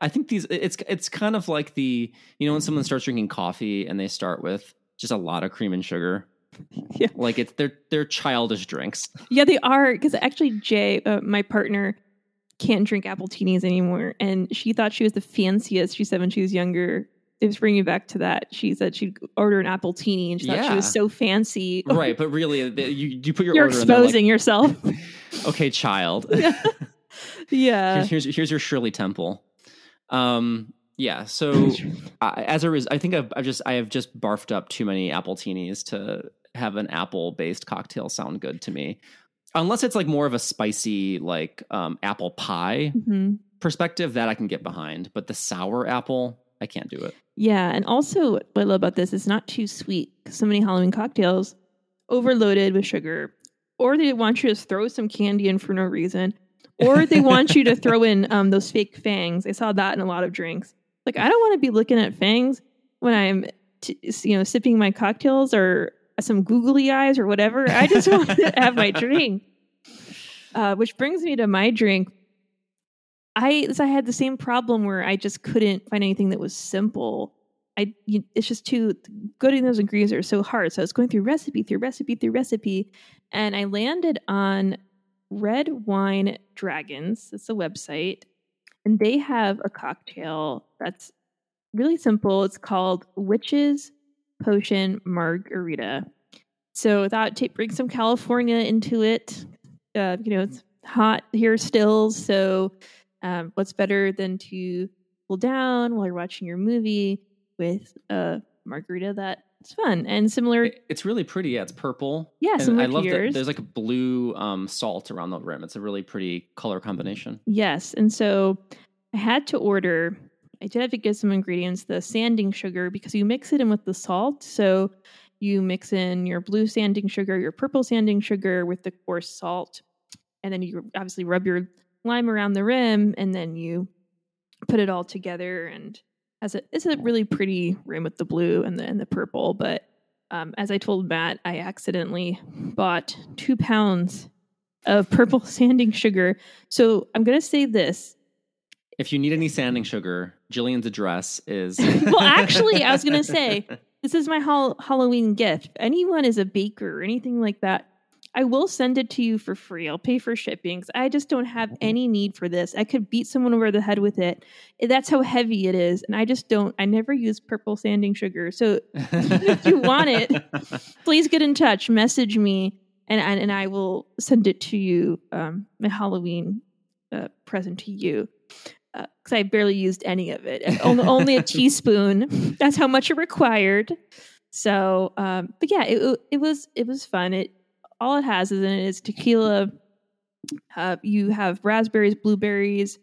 I think these it's it's kind of like the you know when someone starts drinking coffee and they start with just a lot of cream and sugar. Yeah. like it's they're they're childish drinks. Yeah, they are because actually Jay, uh, my partner, can't drink appletinis anymore, and she thought she was the fanciest. She said when she was younger it was bringing back to that. She said she'd order an appletini and she thought she was so fancy. right, but really, the- you you put your You're order they're like, exposing yourself. okay, child. yeah. here's, here's here's your Shirley Temple. Um, yeah. So I as a result, I think I've, I've just I have just barfed up too many appletinis to have an apple based cocktail sound good to me. Unless it's like more of a spicy like um, apple pie Mhm. perspective that I can get behind, but the sour apple I can't do it. Yeah, and also what I love about this is not too sweet. So many Halloween cocktails overloaded with sugar, or they want you to throw some candy in for no reason, or they want you to throw in um, those fake fangs. I saw that in a lot of drinks. Like I don't want to be looking at fangs when I'm, t- you know, sipping my cocktails or some googly eyes or whatever. I just want to have my drink. Uh, which brings me to my drink. I I had the same problem where I just couldn't find anything that was simple. I you, it's just too getting those ingredients are so hard. So I was going through recipe through recipe through recipe, and I landed on Red Wine Dragons. It's a website, and they have a cocktail that's really simple. It's called Witch's Potion Margarita. So thought take bring some California into it. Uh, you know, it's hot here still, so um, what's better than to cool down while you're watching your movie with a margarita that's fun and similar? It's really pretty. Yeah, it's purple. Yeah, and I love that yours. there's like a blue um, salt around the rim. It's a really pretty color combination. Yes. And so I had to order, I did have to get some ingredients, the sanding sugar, because you mix it in with the salt. So you mix in your blue sanding sugar, your purple sanding sugar with the coarse salt. And then you obviously rub your lime around the rim and then you put it all together and as a it's a really pretty rim with the blue and the and the purple. But um, as I told Matt, I accidentally bought two pounds of purple sanding sugar. So I'm gonna say this. If you need any sanding sugar, Jillian's address is. Well, actually, I was gonna say this is my hol- Halloween gift. If anyone is a baker or anything like that, I will send it to you for free. I'll pay for shipping I just don't have any need for this. I could beat someone over the head with it. That's how heavy it is, and I just don't. I never use purple sanding sugar. So if you want it, please get in touch. Message me, and and, and I will send it to you. Um, my Halloween uh, present to you because I barely used any of it. only, only a teaspoon. That's how much it required. So, um, but yeah, it it was it was fun. It all it has is in it is tequila. Uh, you have raspberries, blueberries,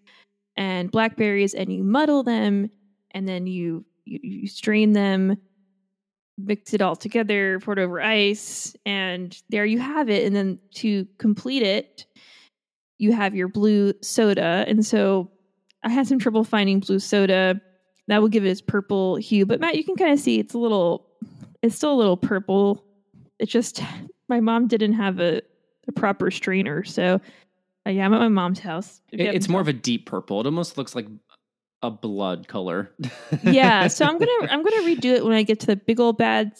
and blackberries, and you muddle them, and then you you, you strain them, mix it all together, pour it over ice, and there you have it. And then to complete it, you have your blue soda. And so I had some trouble finding blue soda. That will give it its purple hue. But Matt, you can kind of see it's a little, it's still a little purple. It just my mom didn't have a, a proper strainer. So uh, yeah, I'm at my mom's house. It- it's more of a deep purple. It almost looks like a blood color. yeah so i'm gonna i'm gonna redo it when i get to the big old bad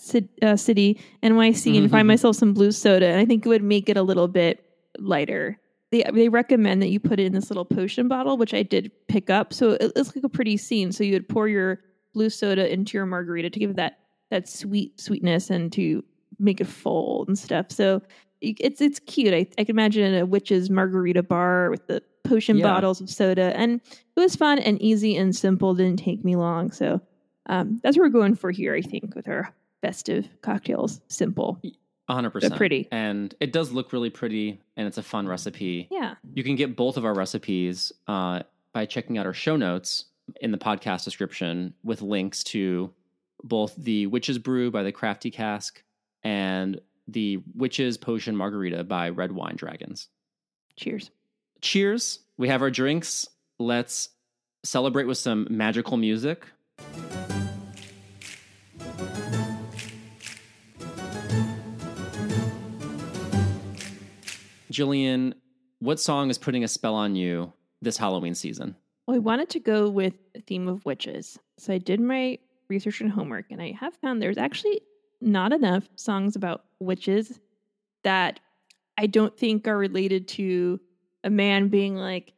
uh, city nyc and find Mhm. myself some blue soda and i think it would make it a little bit lighter they, they recommend that you put it in this little potion bottle which i did pick up so it, it's like a pretty scene so you would pour your blue soda into your margarita to give that that sweet sweetness and to make it fold and stuff so it's it's cute i, I can imagine a witch's margarita bar with the potion Yeah. bottles of soda and it was fun and easy and simple. Didn't take me long. So um, that's what we're going for here, I think, with our festive cocktails. Simple. 100%. pretty. And it does look really pretty and it's a fun recipe. Yeah. You can get both of our recipes uh, by checking out our show notes in the podcast description with links to both the Witch's Brew by the Crafty Cask and the Witch's Potion Margarita by Red Wine Dragons. Cheers. Cheers. We have our drinks. Let's celebrate with some magical music. Jillian, what song is putting a spell on you this Halloween season? Well, I wanted to go with a theme of witches. So I did my research and homework, and I have found there's actually not enough songs about witches that I don't think are related to a man being like,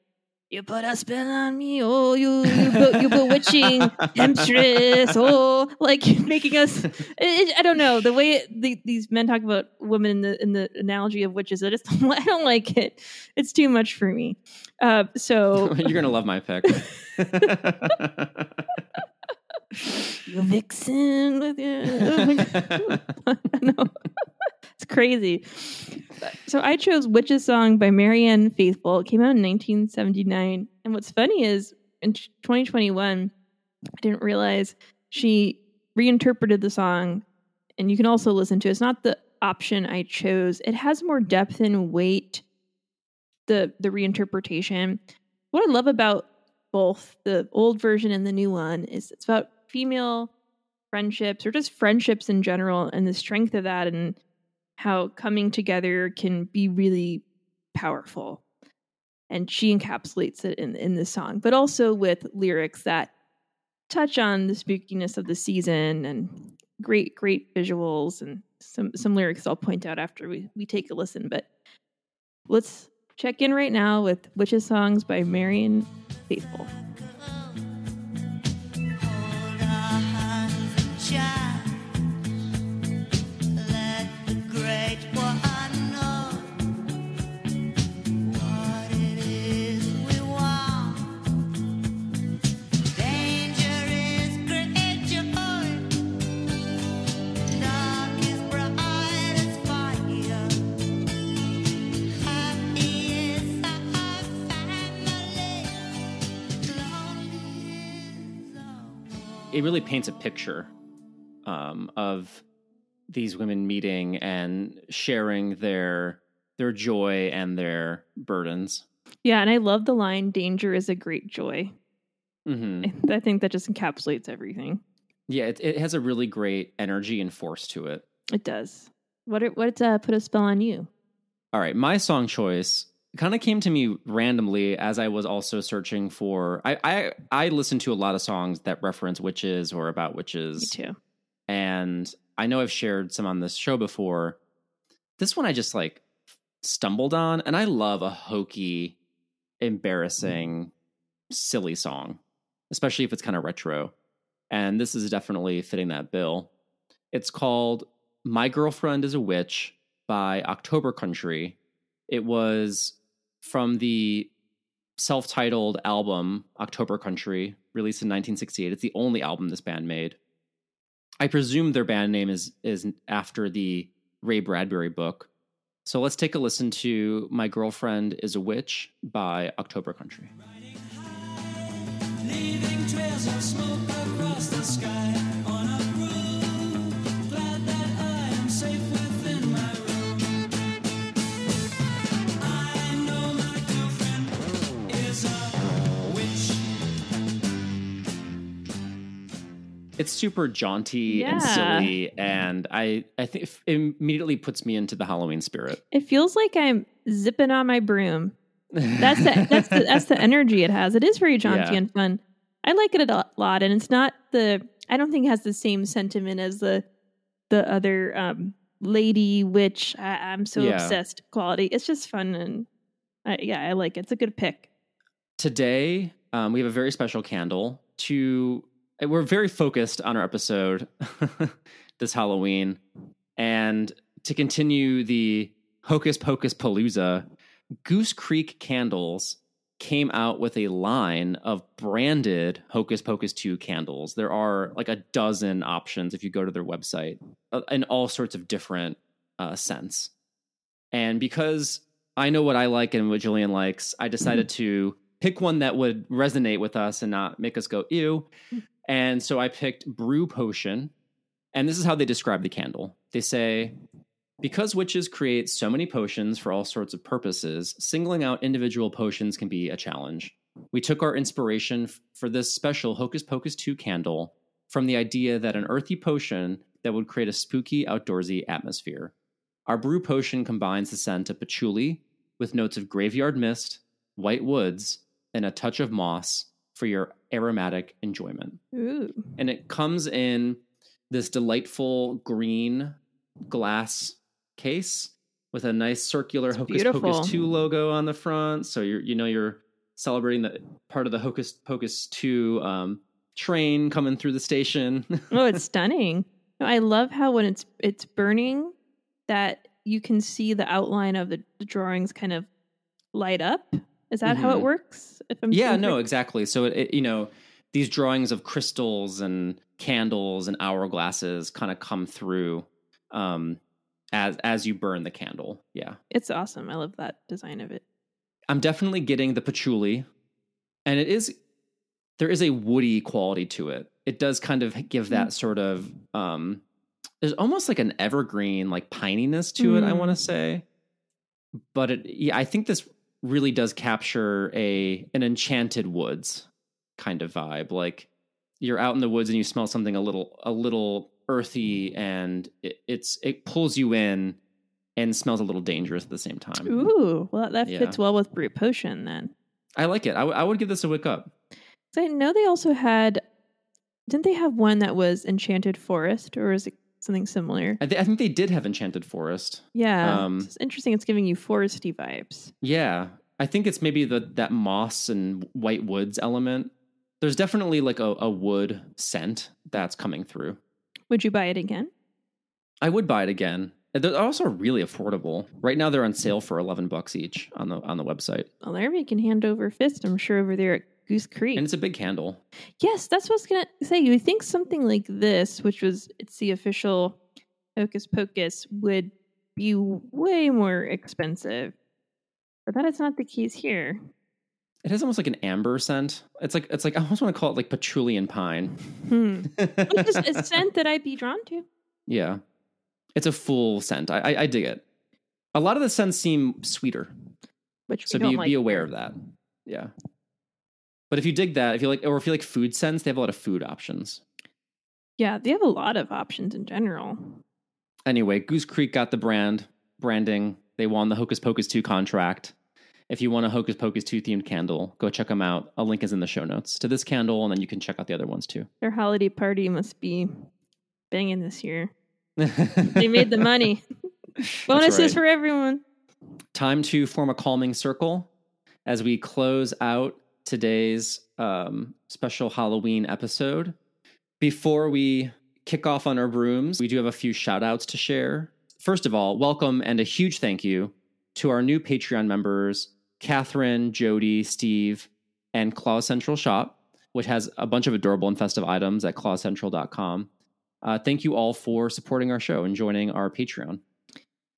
You put a spell on me, oh, you you, be- you bewitching temptress, oh, like making us. It, it- I don't know the way it, the, these men talk about women in the in the analogy of witches. I just don't, I don't like it. It's too much for me. Uh, so You're gonna love my pick. You vixen with you. No. it's crazy. So I chose Witch's Song by Marianne Faithfull. It came out in 1979. And what's funny is in 2021, I didn't realize she reinterpreted the song. And you can also listen to it. It's not the option I chose. It has more depth and weight, the the reinterpretation. What I love about both the old version and the new one is it's about female friendships or just friendships in general and the strength of that and how coming together can be really powerful. And she encapsulates it in in this song, but also with lyrics that touch on the spookiness of the season and great great visuals and some some lyrics I'll point out after we we take a listen, but let's check in right now with Witches Songs by Marianne Faithfull. It really paints a picture um, of these women meeting and sharing their their joy and their burdens. Yeah, and I love the line "Danger is a great joy." hmm I, think that just encapsulates everything. Yeah, it, it has a really great energy and force to it. It does. What it- what uh, put a spell on you? All right, my song choice kind of came to me randomly as I was also searching for. I I I listen to a lot of songs that reference witches or about Me witches, too. and I know I've shared some on this show before. This one I just like stumbled on, and I love a hokey, embarrassing, silly song, especially if it's kind of retro. And this is definitely fitting that bill. It's called My Girlfriend is a Witch by October Country. It was from the self titled album October Country, released in 1968. It's the only album this band made. I presume their band name is is after the Ray Bradbury book. So let's take a listen to My Girlfriend is a Witch by October Country. Leaving trails of smoke across the sky It's super jaunty and silly, and I I think it immediately puts me into the Halloween spirit. It feels like I'm zipping on my broom. That's the that's the that's the energy it has. It is very jaunty Yeah. and fun. I like it a lot, and it's not the. I don't think it has the same sentiment as the the other um, lady witch. I, I'm so Yeah. obsessed quality. It's just fun and I, yeah, I like it. It's a good pick. Today, um, we have a very special candle to. We're very focused on our episode this Halloween, and to continue the Hocus Pocus Palooza, Goose Creek Candles came out with a line of branded Hocus Pocus 2 candles. There are like a dozen options if you go to their website uh, in all sorts of different uh, scents. And because I know what I like and what Jillian likes, I decided to pick one that would resonate with us and not make us go ew. And so I picked Brew Potion. And this is how they describe the candle. They say, because witches create so many potions for all sorts of purposes, singling out individual potions can be a challenge. We took our inspiration f- for this special Hocus Pocus 2 candle from the idea that an earthy potion that would create a spooky, outdoorsy atmosphere. Our brew potion combines the scent of patchouli with notes of graveyard mist, white woods, and a touch of moss for your aromatic enjoyment Ooh, and it comes in this delightful green glass case with a nice circular Hocus beautiful. Pocus 2 logo on the front. So you're you know you're celebrating the part of the Hocus Pocus 2 um, train coming through the station. oh, it's stunning. No, I love how when it's it's burning, that you can see the outline of the, the drawings kind of light up. Is that how it Mhm. works? If I'm yeah, no, correct- exactly. So it, it, you know, these drawings of crystals and candles and hourglasses kind of come through um, as as you burn the candle. Yeah, it's awesome. I love that design of it. I'm definitely getting the patchouli, and it is there is a woody quality to it. It does kind of give that sort of um, there's almost like an evergreen like pininess to it. I Mm. want to say, but it yeah, I think this really does capture a an enchanted woods kind of vibe. Like you're out in the woods and you smell something a little a little earthy, and it, it's it pulls you in and smells a little dangerous at the same time. Ooh, well that Yeah. fits well with Brew Potion then. I like it. I, w- I would give this a wick up. I know they also had. Didn't they have one that was Enchanted Forest, or is it something similar? I, th- I think they did have Enchanted Forest. Yeah, Um, it's interesting. It's giving you foresty vibes. Yeah, I think it's maybe the that moss and white woods element. There's definitely like a, a wood scent that's coming through. Would you buy it again? I would buy it again. They're also really affordable. Right now, they're on sale for eleven bucks each on the on the website, Well, they're making hand over fist. I'm sure over there at Goose Creek. and it's a big candle. Yes, that's what I was gonna say. You would think something like this, which was it's the official Hocus Pocus, would be way more expensive. But that is not the case here. It has almost like an amber scent. It's like it's like I almost want to call it like patchouli and pine. Hmm. Which is a scent that I'd be drawn to. yeah, it's a full scent. I, I I dig it. A lot of the scents seem sweeter. Which So be like be aware of that. Yeah. But if you dig that, if you like, or if you like food sense, they have a lot of food options. Yeah, they have a lot of options in general. Anyway, Goose Creek got the brand branding. They won the Hocus Pocus 2 contract. If you want a Hocus Pocus 2 themed candle, go check them out. A link is in the show notes to this candle, and then you can check out the other ones too. Their holiday party must be banging this year. They made the money. Bonuses right. for everyone. time to form a calming circle as we close out today's um, special Halloween episode. Before we kick off on our brooms, we do have a few shout outs to share. First of all, welcome and a huge thank you to our new Patreon members, Catherine, Jody, Steve, and Claw Central Shop, which has a bunch of adorable and festive items at clawcentral.com. Uh, thank you all for supporting our show and joining our Patreon.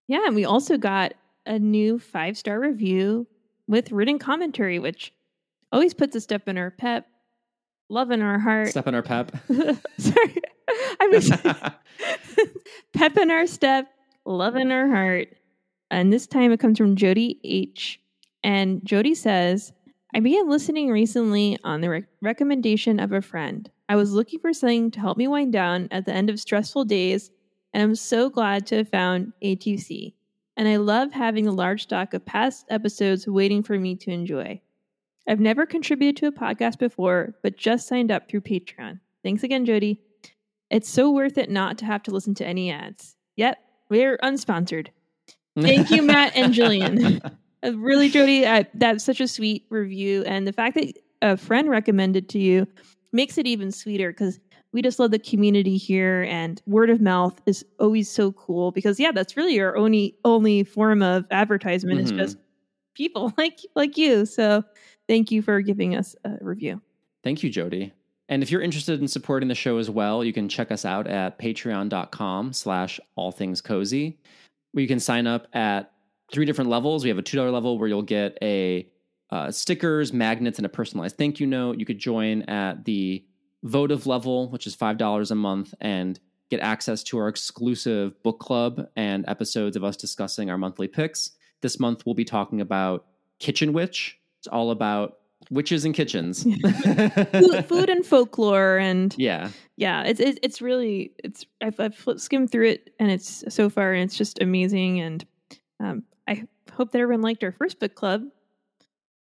Yeah, and we also got a new five star review with written commentary, which always puts a step in our pep, love in our heart. Step in our pep. Sorry, I was pep in our step, love in our heart. And this time it comes from Jody H. And Jody says, I began listening recently on the rec- recommendation of a friend. I was looking for something to help me wind down at the end of stressful days, and I'm so glad to have found A2C. And I love having a large stock of past episodes waiting for me to enjoy. I've never contributed to a podcast before, but just signed up through Patreon. Thanks again, Jody. It's so worth it not to have to listen to any ads. Yep, we're unsponsored. Thank you, Matt and Jillian. Uh, really, Jody, I, that's such a sweet review. And the fact that a friend recommended to you makes it even sweeter because we just love the community here and word of mouth is always so cool because yeah that's really our only only form of advertisement Mhm. is just people like like you so thank you for giving us a review Thank you, Jody. And if you're interested in supporting the show as well, you can check us out at patreon.com slash all things cozy, where you can sign up at three different levels. We have a $2 level where you'll get a uh, stickers, magnets, and a personalized thank you note. You could join at the votive level, which is $5 a month, and get access to our exclusive book club and episodes of us discussing our monthly picks. This month, we'll be talking about Kitchen Witch. It's all about witches and kitchens. food, food and folklore and Yeah. yeah it's it's, it's really it's I've, I've skimmed through it and it's so far and it's just amazing and um, i hope that everyone liked our first book club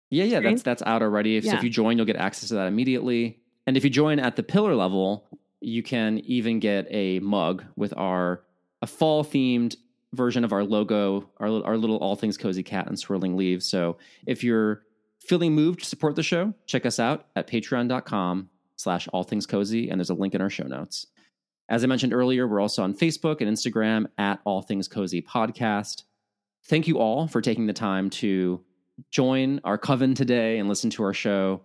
Yeah, yeah, that's that's out already. If, so if you join, you'll get access to that immediately. And if you join at the pillar level, you can even get a mug with our a fall themed version of our logo, our our little all things cozy cat and swirling leaves. So if you're feeling moved to support the show, check us out at patreon.com slash all things cozy, and there's a link in our show notes. As I mentioned earlier, we're also on Facebook and Instagram at All Things Cozy Podcast. Thank you all for taking the time to join our coven today and listen to our show.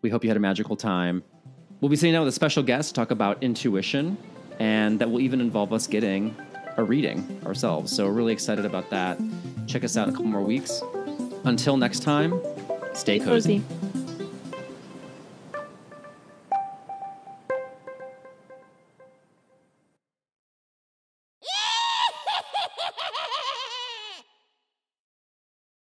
We hope you had a magical time. We'll be sitting down with a special guest to talk about intuition, and that will even involve us getting a reading ourselves. So really excited about that. Check us out in a couple more weeks. Until next time, stay cozy. Cozy.